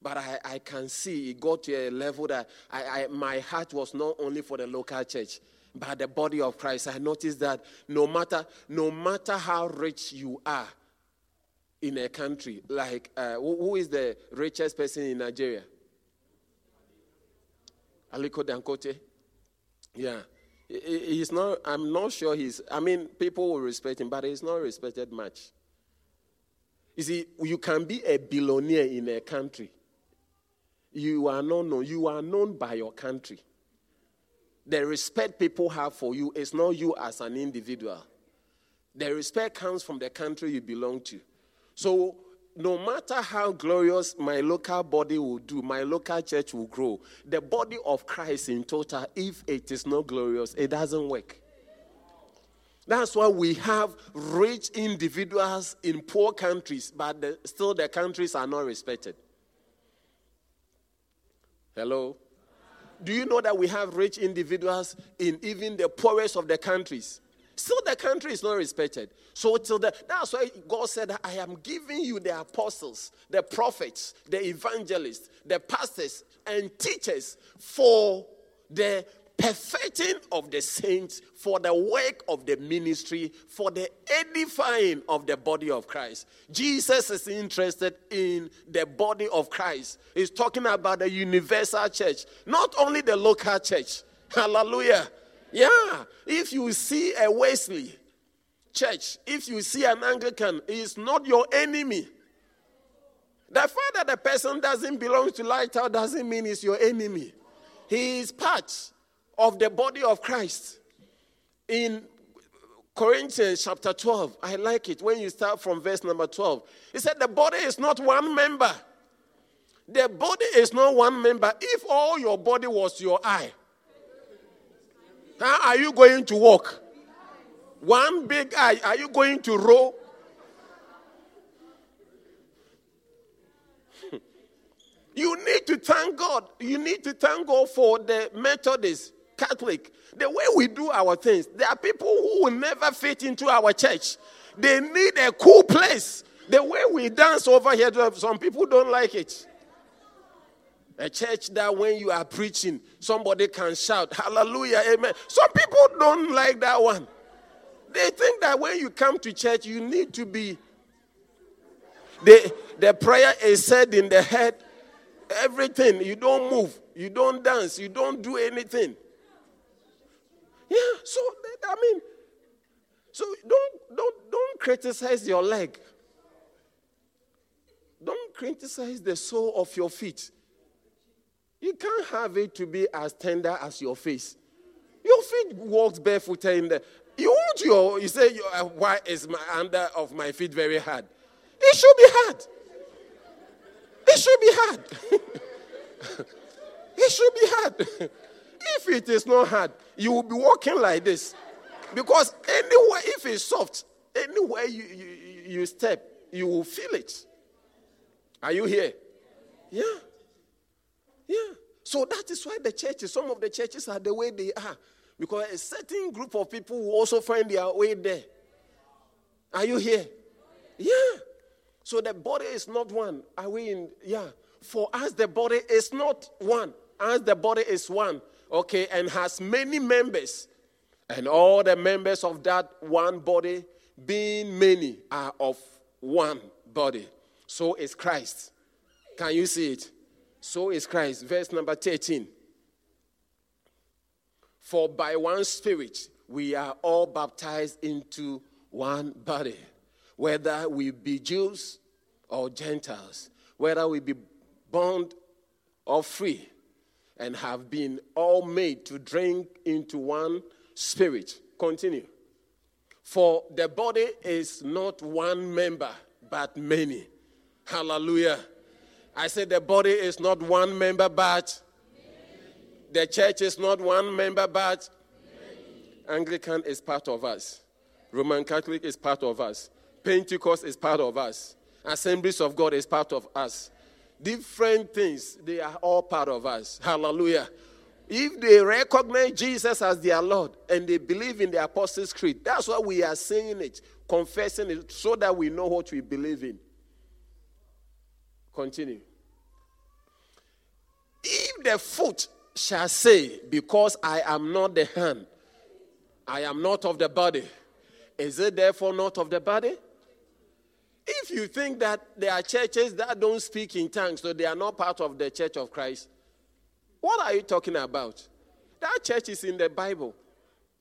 But I, I can see it got to a level that I, I, my heart was not only for the local church, but the body of Christ. I noticed that no matter, no matter how rich you are in a country, like uh, who, who is the richest person in Nigeria? Aliko Dangote. Yeah. He's not, I'm not sure he's, I mean, people will respect him, but he's not respected much. You see, you can be a billionaire in a country you are not known. You are known by your country. The respect people have for you is not you as an individual. The respect comes from the country you belong to. So, no matter how glorious my local body will do, my local church will grow, the body of Christ in total, if it is not glorious, it doesn't work. That's why we have rich individuals in poor countries, but the, still the countries are not respected. Hello? Do you know that we have rich individuals in even the poorest of the countries? Still, the country is not respected. So, till the, that's why God said, I am giving you the apostles, the prophets, the evangelists, the pastors, and teachers for the perfecting of the saints, for the work of the ministry, for the edifying of the body of Christ. Jesus is interested in the body of Christ. He's talking about the universal church, not only the local church. Hallelujah. Yeah. If you see a Wesley church, if you see an Anglican, he's not your enemy. The fact that the person doesn't belong to Lighthouse doesn't mean he's your enemy. He is part of the body of Christ. In Corinthians chapter 12, I like it when you start from verse number 12. He said, The body is not one member. The body is not one member. If all your body was your eye, how are you going to walk? One big eye, are you going to row? you need to thank God. You need to thank God for the Methodist, Catholic, the way we do our things. There are people who will never fit into our church. They need a cool place. The way we dance over here, some people don't like it. A church that when you are preaching, somebody can shout, Hallelujah, Amen. Some people don't like that one. They think that when you come to church, you need to be. The, the prayer is said in the head, everything. You don't move, you don't dance, you don't do anything. Yeah, so I mean, so don't don't don't criticize your leg. Don't criticize the sole of your feet. You can't have it to be as tender as your face. Your feet walks barefooted in the. You want your. You say, uh, why is my under of my feet very hard? It should be hard. It should be hard. it should be hard. if it is not hard, you will be walking like this. Because anywhere, if it's soft, anywhere you, you, you step, you will feel it. Are you here? Yeah. Yeah. So that is why the churches, some of the churches are the way they are. Because a certain group of people will also find their way there. Are you here? Yeah. So the body is not one. Are we in? Yeah. For us, the body is not one. As the body is one, okay, and has many members, and all the members of that one body, being many, are of one body. So is Christ. Can you see it? So is Christ. Verse number 13. For by one Spirit we are all baptized into one body, whether we be Jews or Gentiles, whether we be bond or free, and have been all made to drink into one Spirit. Continue. For the body is not one member, but many. Hallelujah. I said the body is not one member, but the church is not one member, but Anglican is part of us. Roman Catholic is part of us. Pentecost is part of us. Assemblies of God is part of us. Different things, they are all part of us. Hallelujah. If they recognize Jesus as their Lord and they believe in the Apostles' Creed, that's why we are saying it, confessing it, so that we know what we believe in. Continue. If the foot shall say, Because I am not the hand, I am not of the body, is it therefore not of the body? If you think that there are churches that don't speak in tongues, so they are not part of the church of Christ, what are you talking about? That church is in the Bible.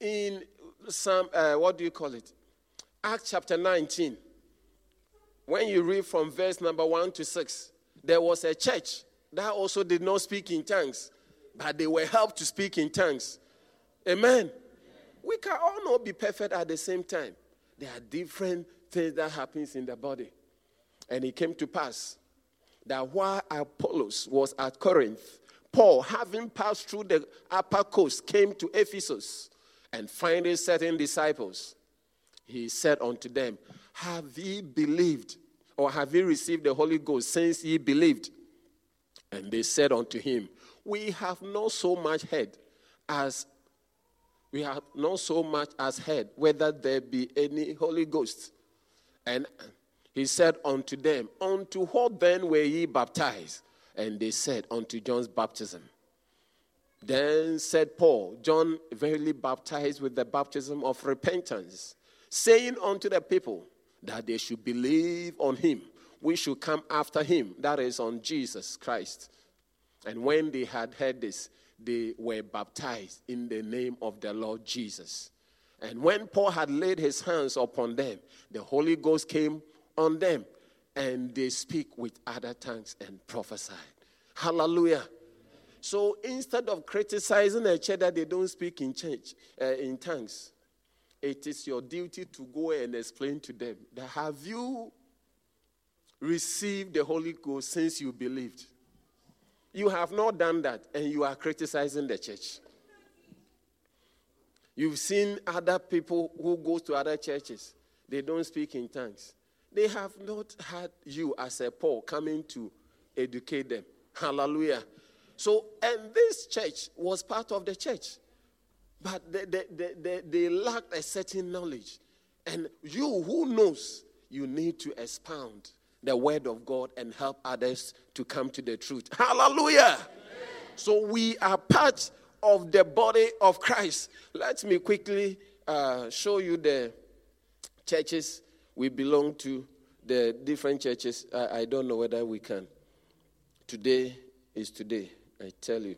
In some, uh, what do you call it? Acts chapter 19. When you read from verse number 1 to 6, there was a church that also did not speak in tongues, but they were helped to speak in tongues. Amen. We can all not be perfect at the same time. There are different that happens in the body. And it came to pass that while Apollos was at Corinth, Paul, having passed through the upper coast, came to Ephesus and finding certain disciples. He said unto them, Have ye believed, or have ye received the Holy Ghost since ye believed? And they said unto him, We have not so much heard as we have not so much as heard whether there be any Holy Ghost. And he said unto them, Unto what then were ye baptized? And they said, Unto John's baptism. Then said Paul, John verily baptized with the baptism of repentance, saying unto the people that they should believe on him. We should come after him, that is, on Jesus Christ. And when they had heard this, they were baptized in the name of the Lord Jesus. And when Paul had laid his hands upon them, the Holy Ghost came on them, and they speak with other tongues and prophesied. Hallelujah. So instead of criticizing a church that they don't speak in church uh, in tongues, it is your duty to go and explain to them that have you received the Holy Ghost since you believed? You have not done that, and you are criticizing the church. You've seen other people who go to other churches, they don't speak in tongues. They have not had you as a Paul coming to educate them. Hallelujah. So, and this church was part of the church, but they, they, they, they, lacked a certain knowledge. And you who knows, you need to expound the word of God and help others to come to the truth. Hallelujah. So we are part of the body of Christ. Let me quickly uh, show you the churches we belong to, the different churches. I, I don't know whether we can. Today is today, I tell you.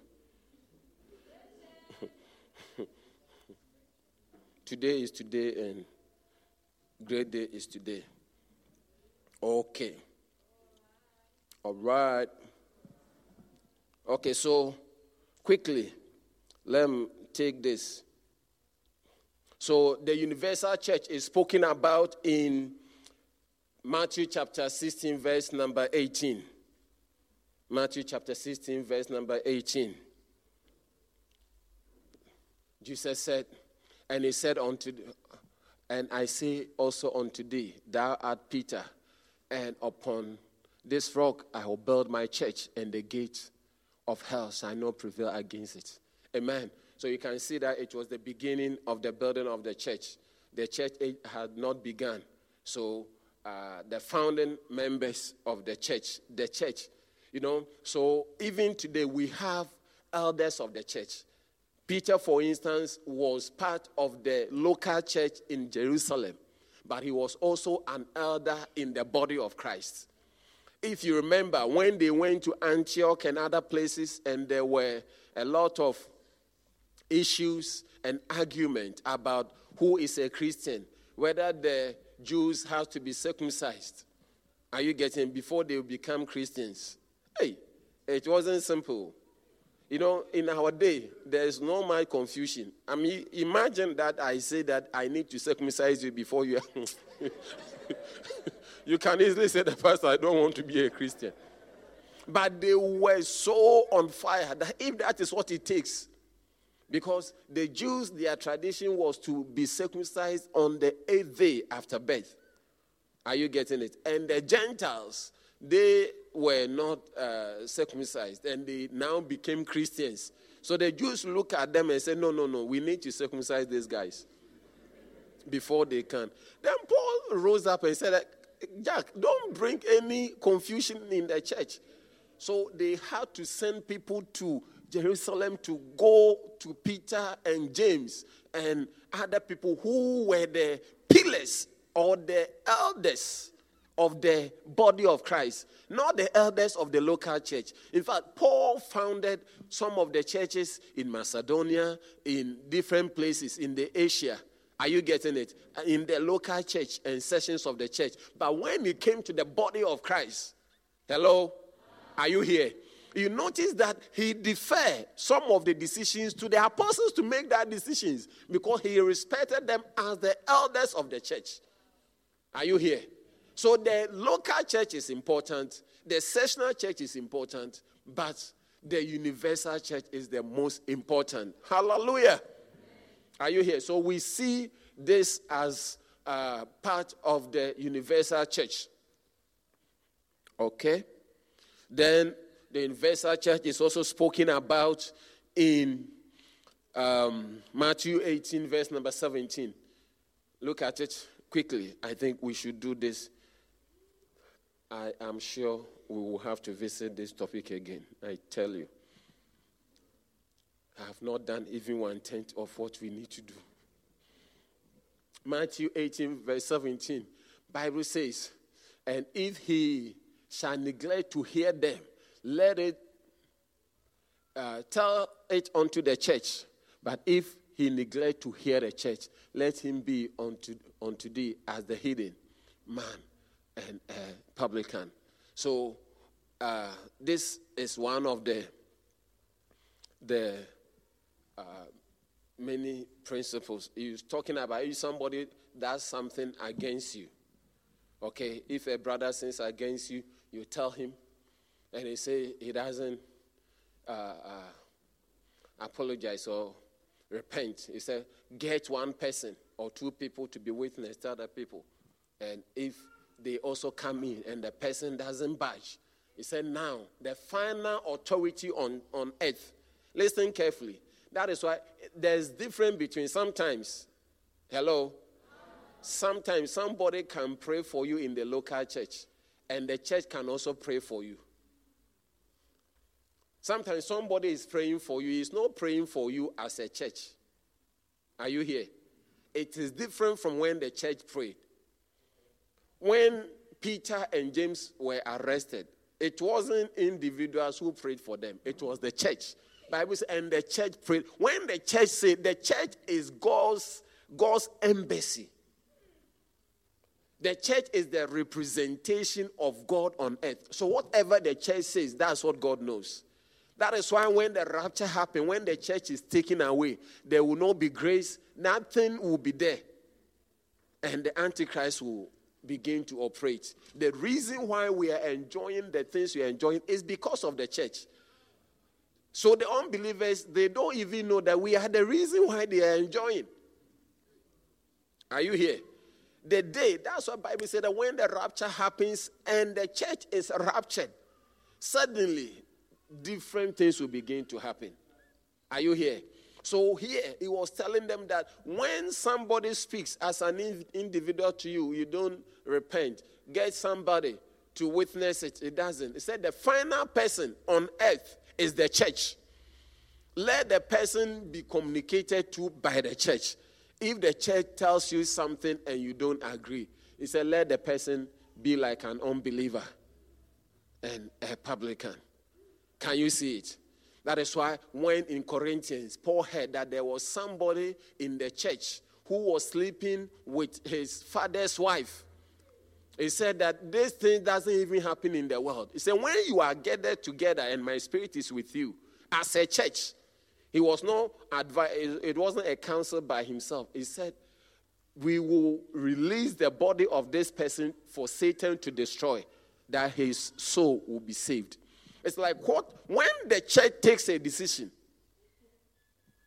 today is today, and great day is today. Okay. All right. Okay, so quickly, let me take this. So, the universal church is spoken about in Matthew chapter 16, verse number 18. Matthew chapter 16, verse number 18. Jesus said, and he said unto, and I say also unto thee, thou art Peter and upon this rock I will build my church, and the gates of hell shall not prevail against it. Amen. So you can see that it was the beginning of the building of the church. The church had not begun. So uh, the founding members of the church, the church, you know, so even today we have elders of the church. Peter, for instance, was part of the local church in Jerusalem but he was also an elder in the body of Christ. If you remember, when they went to Antioch and other places, and there were a lot of issues and argument about who is a Christian, whether the Jews have to be circumcised. Are you getting before they become Christians? Hey, it wasn't simple. You know, in our day, there's no my confusion. I mean, imagine that I say that I need to circumcise you before you. you can easily say the pastor, I don't want to be a Christian. But they were so on fire that if that is what it takes, because the Jews, their tradition was to be circumcised on the eighth day after birth. Are you getting it? And the Gentiles, they were not uh, circumcised and they now became Christians. So the Jews look at them and say, No, no, no, we need to circumcise these guys before they can. Then Paul rose up and said, Jack, don't bring any confusion in the church. So they had to send people to Jerusalem to go to Peter and James and other people who were the pillars or the elders of the body of Christ, not the elders of the local church. In fact, Paul founded some of the churches in Macedonia, in different places in the Asia. Are you getting it? In the local church and sessions of the church. But when it came to the body of Christ, hello, are you here? You notice that he deferred some of the decisions to the apostles to make that decisions because he respected them as the elders of the church. Are you here? So the local church is important, the sessional church is important, but the universal church is the most important. Hallelujah. Are you here? So we see this as uh, part of the universal church. Okay? Then the universal church is also spoken about in Um, Matthew 18, verse number 17. Look at it quickly. I think we should do this. I am sure we will have to visit this topic again. I tell you. I have not done even one tenth of what we need to do. Matthew 18, verse 17. Bible says, And if he shall neglect to hear them, let it uh, tell it unto the church. But if he neglect to hear the church, let him be unto, unto thee as the heathen man and uh, publican. So uh, this is one of the the uh, many principles. He's talking about if somebody does something against you. Okay, if a brother sins against you, you tell him, and he say he doesn't uh, uh, apologize or repent. He said, get one person or two people to be witness to other people, and if they also come in and the person doesn't budge, he said, now the final authority on, on earth. Listen carefully. That is why there's difference between sometimes, hello, sometimes somebody can pray for you in the local church, and the church can also pray for you. Sometimes somebody is praying for you, he's not praying for you as a church. Are you here? It is different from when the church prayed. When Peter and James were arrested, it wasn't individuals who prayed for them, it was the church. Bible says, and the church prayed. When the church said the church is God's, God's embassy, the church is the representation of God on earth. So whatever the church says, that's what God knows. That is why when the rapture happens, when the church is taken away, there will not be grace, nothing will be there. And the Antichrist will begin to operate. The reason why we are enjoying the things we are enjoying is because of the church. So the unbelievers, they don't even know that we are the reason why they are enjoying. Are you here? The day, that's what Bible said that when the rapture happens and the church is raptured, suddenly different things will begin to happen. Are you here? So here he was telling them that when somebody speaks as an individual to you, you don't repent. Get somebody to witness it. It doesn't. He said the final person on earth is the church. Let the person be communicated to by the church. If the church tells you something and you don't agree, he said, let the person be like an unbeliever and a publican. Can you see it? That is why when in Corinthians, Paul heard that there was somebody in the church who was sleeping with his father's wife. He said that this thing doesn't even happen in the world. He said, when you are gathered together and my spirit is with you as a church, he was not advice, it wasn't a counsel by himself. He said, We will release the body of this person for Satan to destroy, that his soul will be saved. It's like what? When the church takes a decision,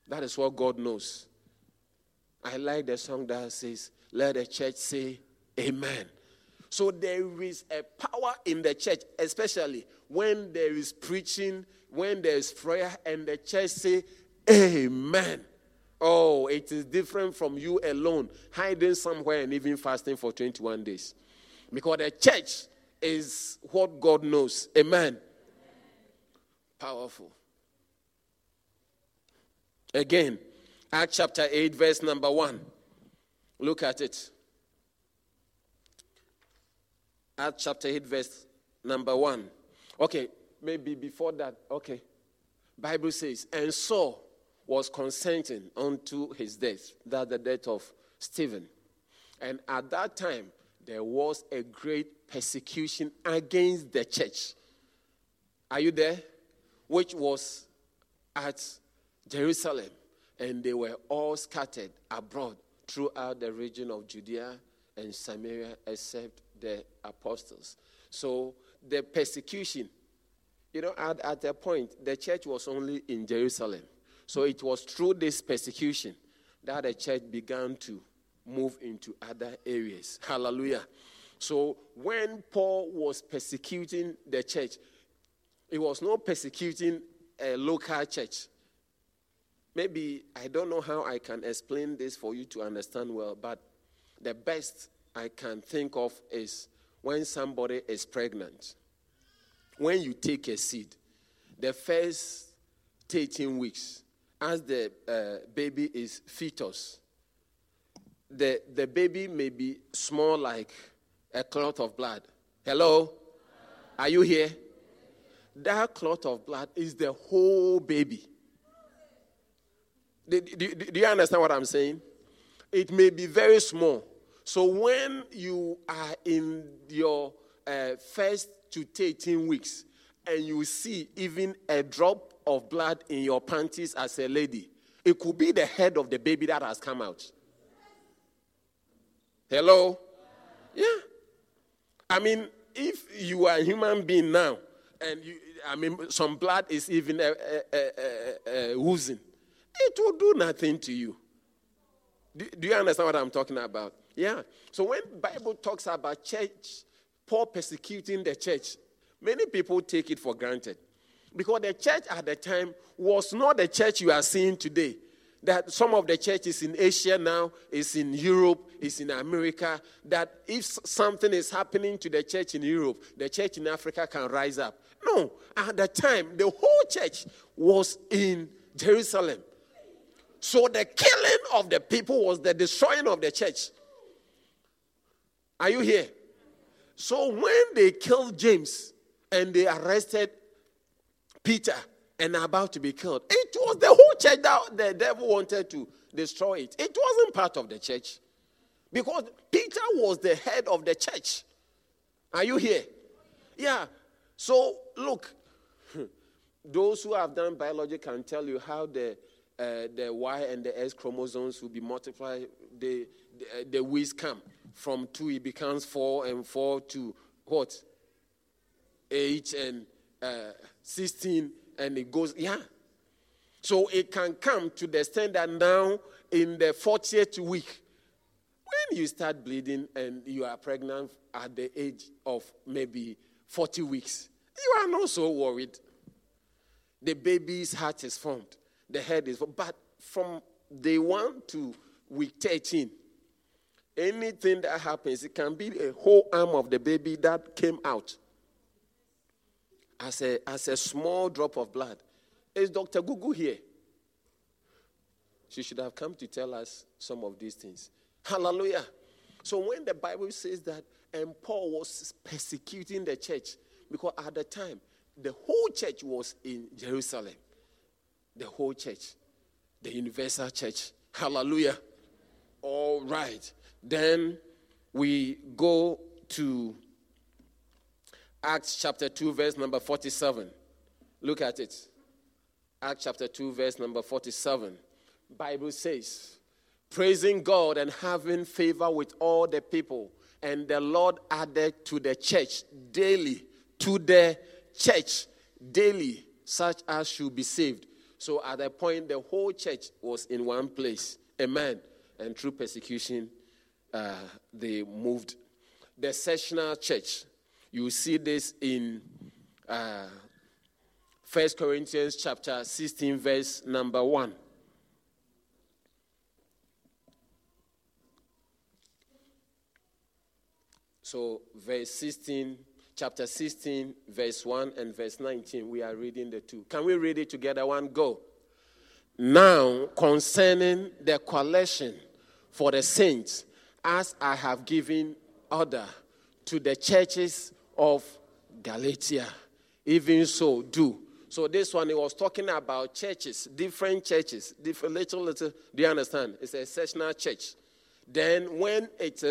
that is what God knows. I like the song that says, Let the church say amen. So there is a power in the church, especially when there is preaching, when there is prayer, and the church say amen. Oh, it is different from you alone, hiding somewhere and even fasting for 21 days. Because the church is what God knows. Amen. Powerful. Again, Acts chapter 8, verse number 1. Look at it. Acts chapter 8, verse number 1. Okay, maybe before that, okay. Bible says, and Saul was consenting unto his death, that the death of Stephen. And at that time, there was a great persecution against the church. Are you there? Which was at Jerusalem, and they were all scattered abroad throughout the region of Judea and Samaria, except the apostles. So the persecution, you know, at, at a point, the church was only in Jerusalem. So it was through this persecution that the church began to move into other areas. Hallelujah. So when Paul was persecuting the church, he was not persecuting a local church. maybe I don't know how I can explain this for you to understand well, but the best I can think of is when somebody is pregnant. When you take a seed, the first 13 weeks, as the uh, baby is fetus, the, the baby may be small like a clot of blood. Hello? Are you here? That clot of blood is the whole baby. Do, do, do, you understand what I'm saying? It may be very small. So when you are in your uh, first to 18 weeks and you see even a drop of blood in your panties as a lady, it could be the head of the baby that has come out. Hello? Yeah. I mean, if you are a human being now, and you, I mean, some blood is even uh, uh, uh, oozing, it will do nothing to you. Do, do you understand what I'm talking about? Yeah. So when Bible talks about church, Paul persecuting the church, many people take it for granted. Because the church at the time was not the church you are seeing today that some of the churches in Asia now, is in Europe, is in America, that if something is happening to the church in Europe, the church in Africa can rise up. No, at the time, the whole church was in Jerusalem. So the killing of the people was the destroying of the church. Are you here? So when they killed James and they arrested Peter, and about to be killed. It was the whole church that the devil wanted to destroy it. It wasn't part of the church. Because Peter was the head of the church. Are you here? Yeah. So, look, those who have done biology can tell you how the, uh, the Y and the X chromosomes will be multiplied. The, the, uh, the W's come. From two, it becomes four, and four to what? Eight and uh, 16 and it goes, yeah. So it can come to the extent that now in the 40th week, when you start bleeding and you are pregnant at the age of maybe 40 weeks, you are not so worried. The baby's heart is formed, the head is formed. But from day one to week 13, anything that happens, it can be a whole arm of the baby that came out as a, as a small drop of blood. Is Dr. Gugu here? She should have come to tell us some of these things. Hallelujah. So when the Bible says that, and Paul was persecuting the church, because at the time, the whole church was in Jerusalem. The whole church, the universal church. Hallelujah. All right. Then we go to Acts chapter 2, verse number 47. Look at it. Acts chapter 2, verse number 47. Bible says, praising God and having favor with all the people. And the Lord added to the church daily, to the church daily, such as should be saved. So at that point, the whole church was in one place. Amen. And through persecution, uh, they moved. The sessional church, you see this in uh, 1 Corinthians chapter 16, verse number 1. So, verse 16, chapter 16, verse 1 and verse 19, we are reading the two. Can we read it together? One go. Now, concerning the collection for the saints, as I have given order to the churches of Galatia. Even so, do. So this one, he was talking about churches, different churches, different little, little. Do you understand? It's a sectional church. Then when it's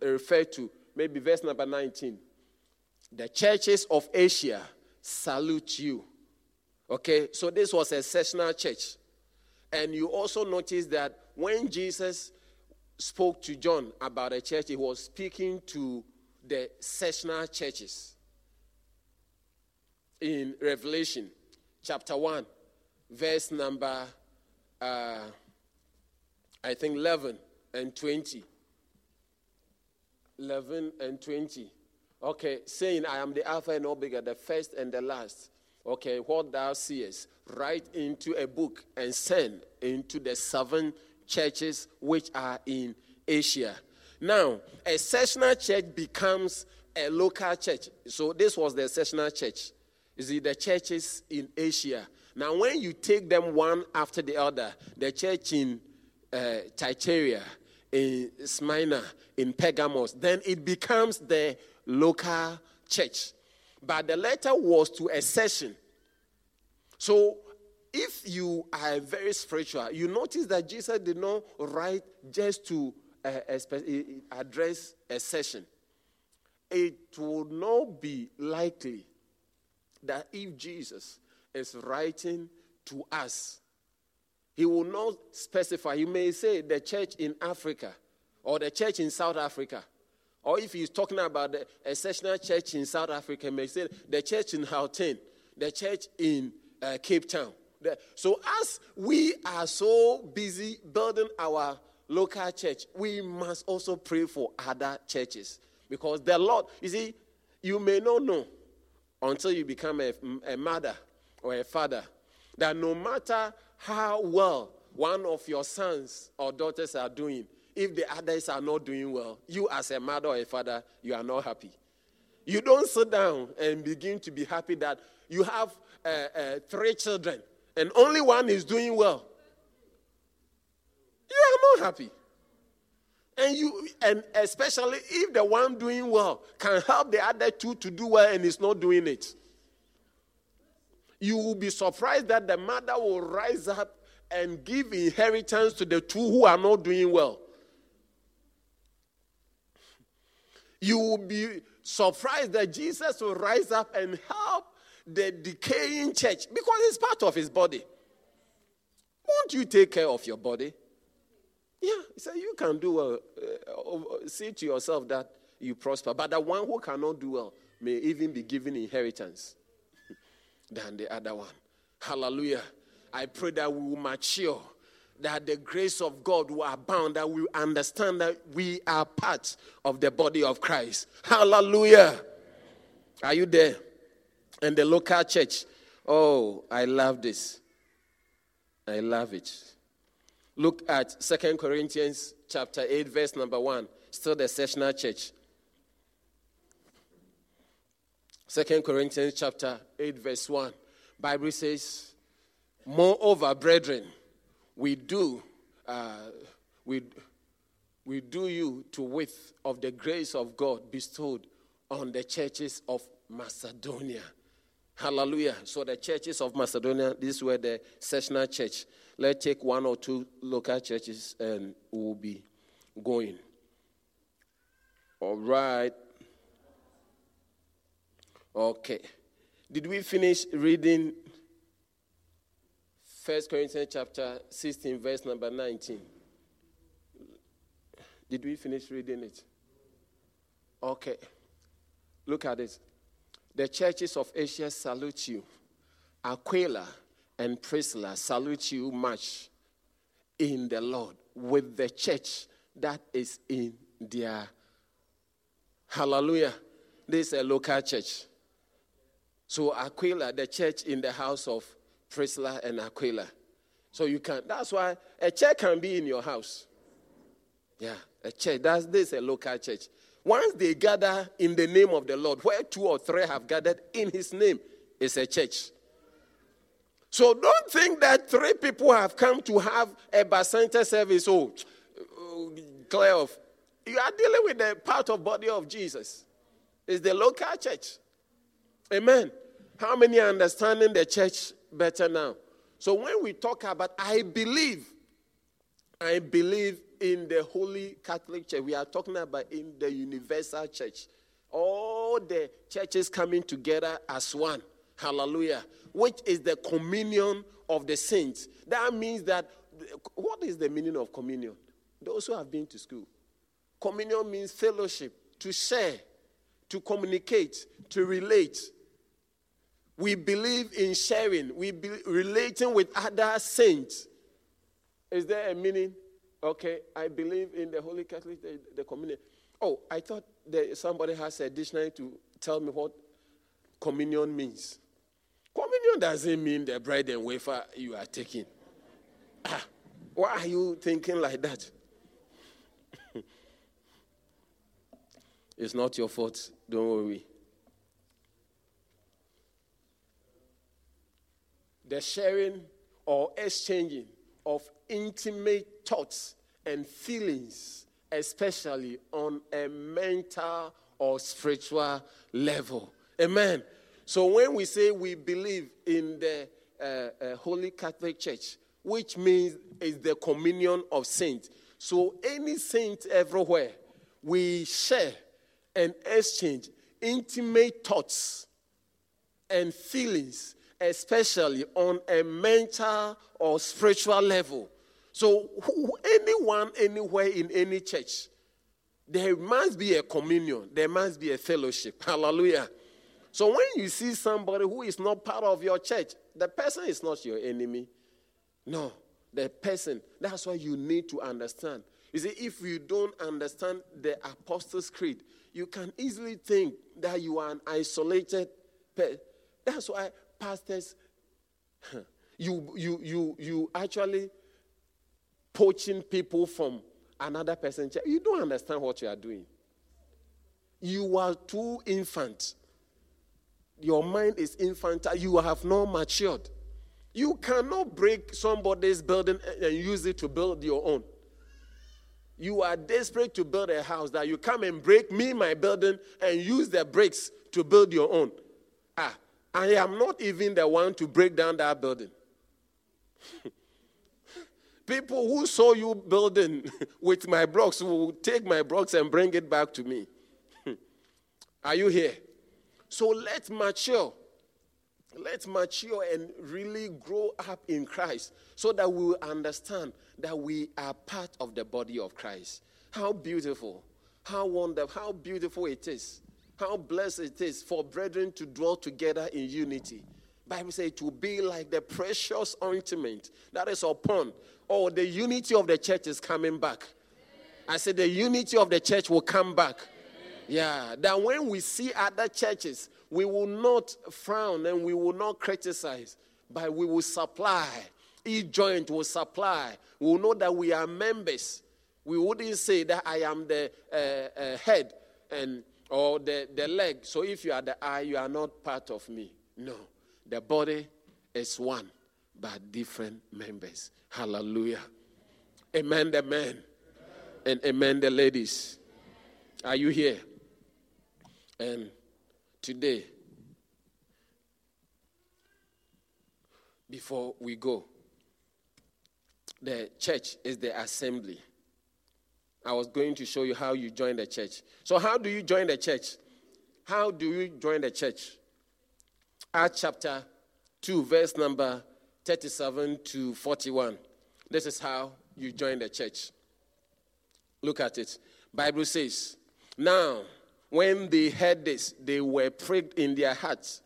referred to, maybe verse number 19, the churches of Asia salute you. Okay, so this was a sessional church. And you also notice that when Jesus spoke to John about a church, he was speaking to the sessional churches. In Revelation chapter 1, verse number, uh, I think 11 and 20. 11 and 20. Okay, saying, I am the Alpha and Omega, the first and the last, okay, what thou seest, write into a book and send into the seven churches which are in Asia. Now, a sessional church becomes a local church. So this was the sessional church. You see, the churches in Asia. Now, when you take them one after the other, the church in uh, Thyatira, in Smyrna, in Pergamos, then it becomes the local church. But the letter was to a session. So if you are very spiritual, you notice that Jesus did not write just to uh, address a session. It would not be likely that if Jesus is writing to us, he will not specify. He may say the church in Africa or the church in South Africa. Or if he's talking about the, a church in South Africa, he may say the church in Gauteng, the church in uh, Cape Town. The, so, as we are so busy building our local church, we must also pray for other churches. Because the Lord, you see, you may not know until you become a, a mother or a father that no matter how well one of your sons or daughters are doing, if the others are not doing well, you as a mother or a father, you are not happy. You don't sit down and begin to be happy that you have uh, uh, three children and only one is doing well. You are not happy. And you and especially if the one doing well can help the other two to do well and is not doing it. You will be surprised that the mother will rise up and give inheritance to the two who are not doing well. You will be surprised that Jesus will rise up and help the decaying church because it's part of his body. Won't you take care of your body? Yeah, so you can do well. Uh, see to yourself that you prosper. But the one who cannot do well may even be given inheritance than the other one. Hallelujah. I pray that we will mature, that the grace of God will abound, that we understand that we are part of the body of Christ. Hallelujah. Are you there? And the local church. Oh, I love this. I love it. Look at Second Corinthians chapter 8, verse number 1. Still the sessional church. Second Corinthians chapter 8, verse 1. Bible says, Moreover, brethren, we do uh, we, we do you to width of the grace of God bestowed on the churches of Macedonia. Hallelujah. So the churches of Macedonia, this were the sessional church. Let's take one or two local churches and we'll be going. All right. Okay. Did we finish reading 1 Corinthians chapter 16, verse number 19? Did we finish reading it? Okay. Look at it. The churches of Asia salute you. Aquila and Priscilla salute you much in the Lord with the church that is in their hallelujah. This is a local church. So Aquila, the church in the house of Priscilla and Aquila. So you can that's why a church can be in your house. Yeah, a church. That's this is a local church. Once they gather in the name of the Lord, where two or three have gathered in his name, is a church. So don't think that three people have come to have a Bacenta service. Oh, oh, clear off. You are dealing with the part of body of Jesus. It's the local church. Amen. How many are understanding the church better now? So when we talk about I believe, I believe in the Holy Catholic Church. We are talking about in the universal church. All the churches coming together as one. Hallelujah. Which is the communion of the saints. That means that, what is the meaning of communion? Those who have been to school. Communion means fellowship, to share, to communicate, to relate. We believe in sharing, we be relating with other saints. Is there a meaning? Okay, I believe in the Holy Catholic, the, the communion. Oh, I thought that somebody has a dictionary to tell me what communion means. Communion doesn't mean the bread and wafer you are taking. Ah, why are you thinking like that? it's not your fault. Don't worry. The sharing or exchanging of intimate thoughts and feelings, especially on a mental or spiritual level. Amen. So when we say we believe in the uh, uh, Holy Catholic Church, which means is the communion of saints. So any saint everywhere, we share and exchange intimate thoughts and feelings, especially on a mental or spiritual level. So who, anyone, anywhere in any church, there must be a communion, there must be a fellowship. Hallelujah. So when you see somebody who is not part of your church, the person is not your enemy. No, the person. That's why you need to understand. You see, if you don't understand the Apostles' Creed, you can easily think that you are an isolated person. That's why pastors, you, you, you, you actually poaching people from another church. You don't understand what you are doing. You are too infant your mind is infantile, you have not matured. You cannot break somebody's building and use it to build your own. You are desperate to build a house that you come and break me, my building, and use the bricks to build your own. Ah, I am not even the one to break down that building. People who saw you building with my blocks will take my blocks and bring it back to me. Are you here? So let's mature. Let's mature and really grow up in Christ so that we will understand that we are part of the body of Christ. How beautiful, how wonderful, how beautiful it is. How blessed it is for brethren to dwell together in unity. Bible says it will be like the precious ointment that is upon. Oh, the unity of the church is coming back. I said the unity of the church will come back. Yeah, that when we see other churches, we will not frown and we will not criticize, but we will supply. Each joint will supply. We will know that we are members. We wouldn't say that I am the uh, uh, head and or the, the leg. So if you are the eye, you are not part of me. No. The body is one, but different members. Hallelujah. Amen, the men. And amen, the ladies. Are you here? And today, before we go, the church is the assembly. I was going to show you how you join the church. So, how do you join the church? How do you join the church? Acts chapter 2, verse number 37 to 41. This is how you join the church. Look at it. Bible says, Now when they heard this, they were pricked in their hearts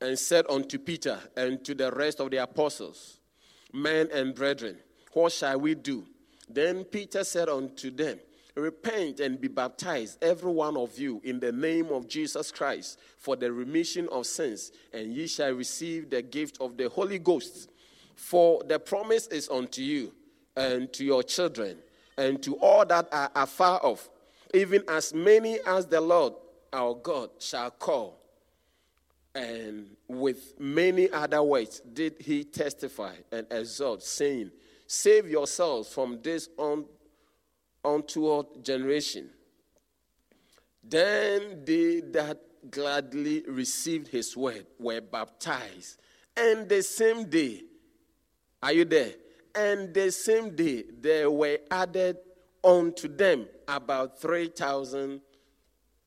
and said unto Peter and to the rest of the apostles, Men and brethren, what shall we do? Then Peter said unto them, Repent and be baptized, every one of you, in the name of Jesus Christ, for the remission of sins, and ye shall receive the gift of the Holy Ghost. For the promise is unto you, and to your children, and to all that are afar off even as many as the Lord our God shall call. And with many other words did he testify and exhort, saying, Save yourselves from this un- untoward generation. Then they that gladly received his word were baptized. And the same day, are you there? And the same day there were added unto them about 3,000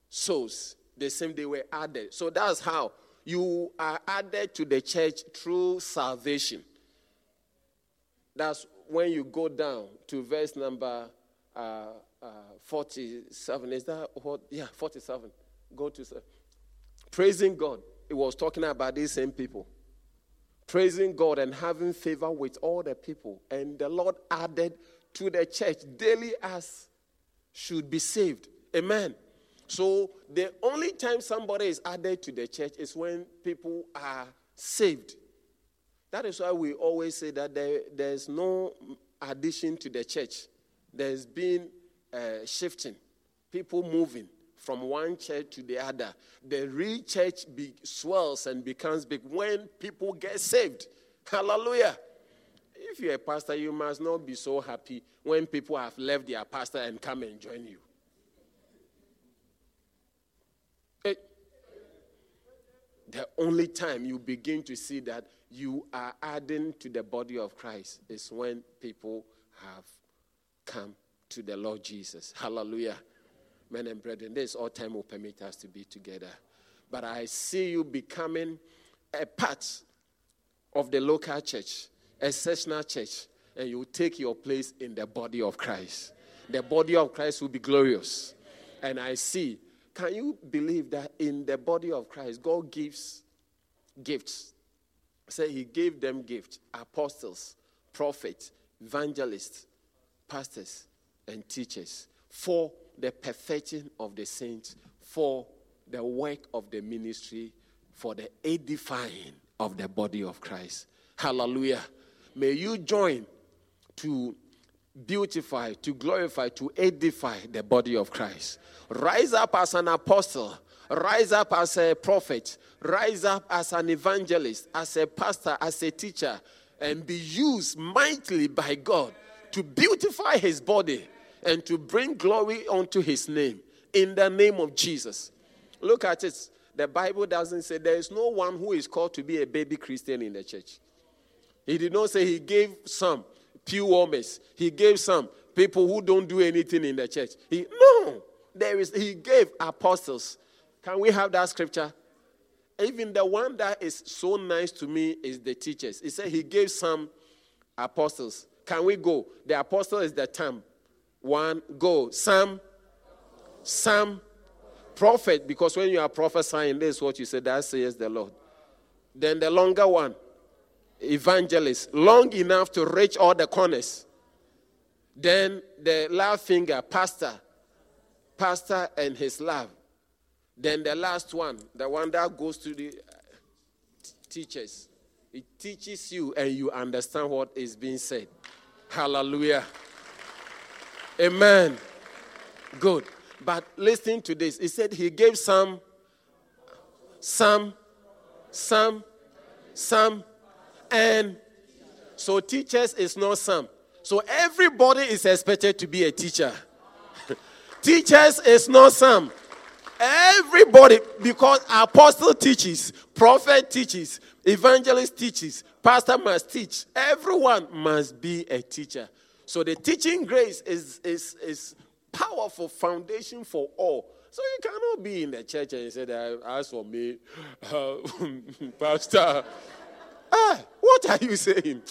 souls. The same they were added. So that's how you are added to the church through salvation. That's when you go down to verse number uh, uh, 47. Is that what? Yeah, 47. Go to praising God. It was talking about these same people. Praising God and having favor with all the people. And the Lord added to the church daily as should be saved. Amen. So the only time somebody is added to the church is when people are saved. That is why we always say that there, there's no addition to the church. There's been uh, shifting, people moving from one church to the other. The real church be, swells and becomes big when people get saved. Hallelujah. If you're a pastor, you must not be so happy when people have left their pastor and come and join you. The only time you begin to see that you are adding to the body of Christ is when people have come to the Lord Jesus. Hallelujah. Men and brethren, this all time will permit us to be together. But I see you becoming a part of the local church, a sessional church, and you take your place in the body of Christ. The body of Christ will be glorious. And I see can you believe that in the body of Christ, God gives gifts? Say He gave them gifts apostles, prophets, evangelists, pastors, and teachers for the perfecting of the saints, for the work of the ministry, for the edifying of the body of Christ. Hallelujah. May you join to beautify, to glorify, to edify the body of Christ. Rise up as an apostle, rise up as a prophet, rise up as an evangelist, as a pastor, as a teacher, and be used mightily by God to beautify his body and to bring glory unto his name in the name of Jesus. Look at it. The Bible doesn't say there is no one who is called to be a baby Christian in the church. He did not say he gave some pew warmers. He gave some people who don't do anything in the church. He no, there is he gave apostles. Can we have that scripture? Even the one that is so nice to me is the teachers. He said he gave some apostles. Can we go? The apostle is the term. One, go. Some, some prophet, because when you are prophesying, this is what you say, that says the Lord. Then the longer one, evangelist long enough to reach all the corners. Then the last finger, pastor, pastor and his love. Then the last one, the one that goes to the uh, teachers. It teaches you and you understand what is being said. Hallelujah. Amen. Good. But listen to this. He said he gave some, some, some, some, and so teachers is not some. So everybody is expected to be a teacher. teachers is not some. Everybody, because apostle teaches, prophet teaches, evangelist teaches, pastor must teach. Everyone must be a teacher. So the teaching grace is, is, is powerful foundation for all. So you cannot be in the church and say that as for me, uh, pastor, Ah, what are you saying?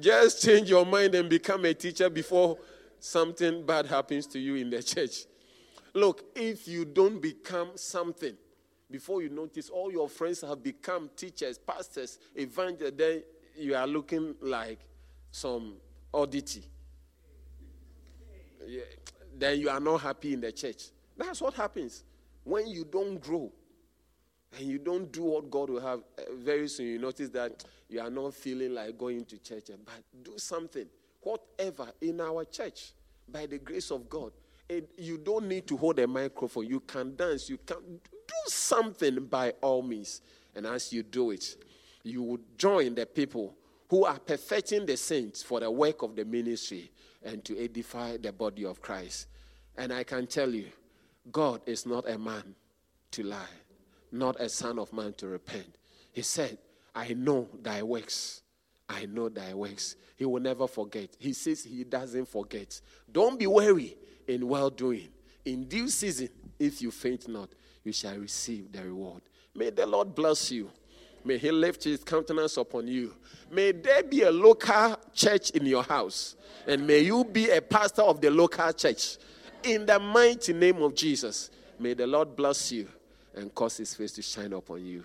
Just change your mind and become a teacher before something bad happens to you in the church. Look, if you don't become something before you notice all your friends have become teachers, pastors, evangelists, then you are looking like some oddity. Yeah. Then you are not happy in the church. That's what happens when you don't grow and you don't do what God will have, uh, very soon you notice that you are not feeling like going to church. Eh, but do something, whatever, in our church, by the grace of God. It, you don't need to hold a microphone. You can dance. You can do something by all means. And as you do it, you will join the people who are perfecting the saints for the work of the ministry and to edify the body of Christ. And I can tell you, God is not a man to lie not a son of man to repent. He said, I know thy works. I know thy works. He will never forget. He says he doesn't forget. Don't be weary in well doing. In due season, if you faint not, you shall receive the reward. May the Lord bless you. May he lift his countenance upon you. May there be a local church in your house. And may you be a pastor of the local church. In the mighty name of Jesus, may the Lord bless you and cause his face to shine upon you.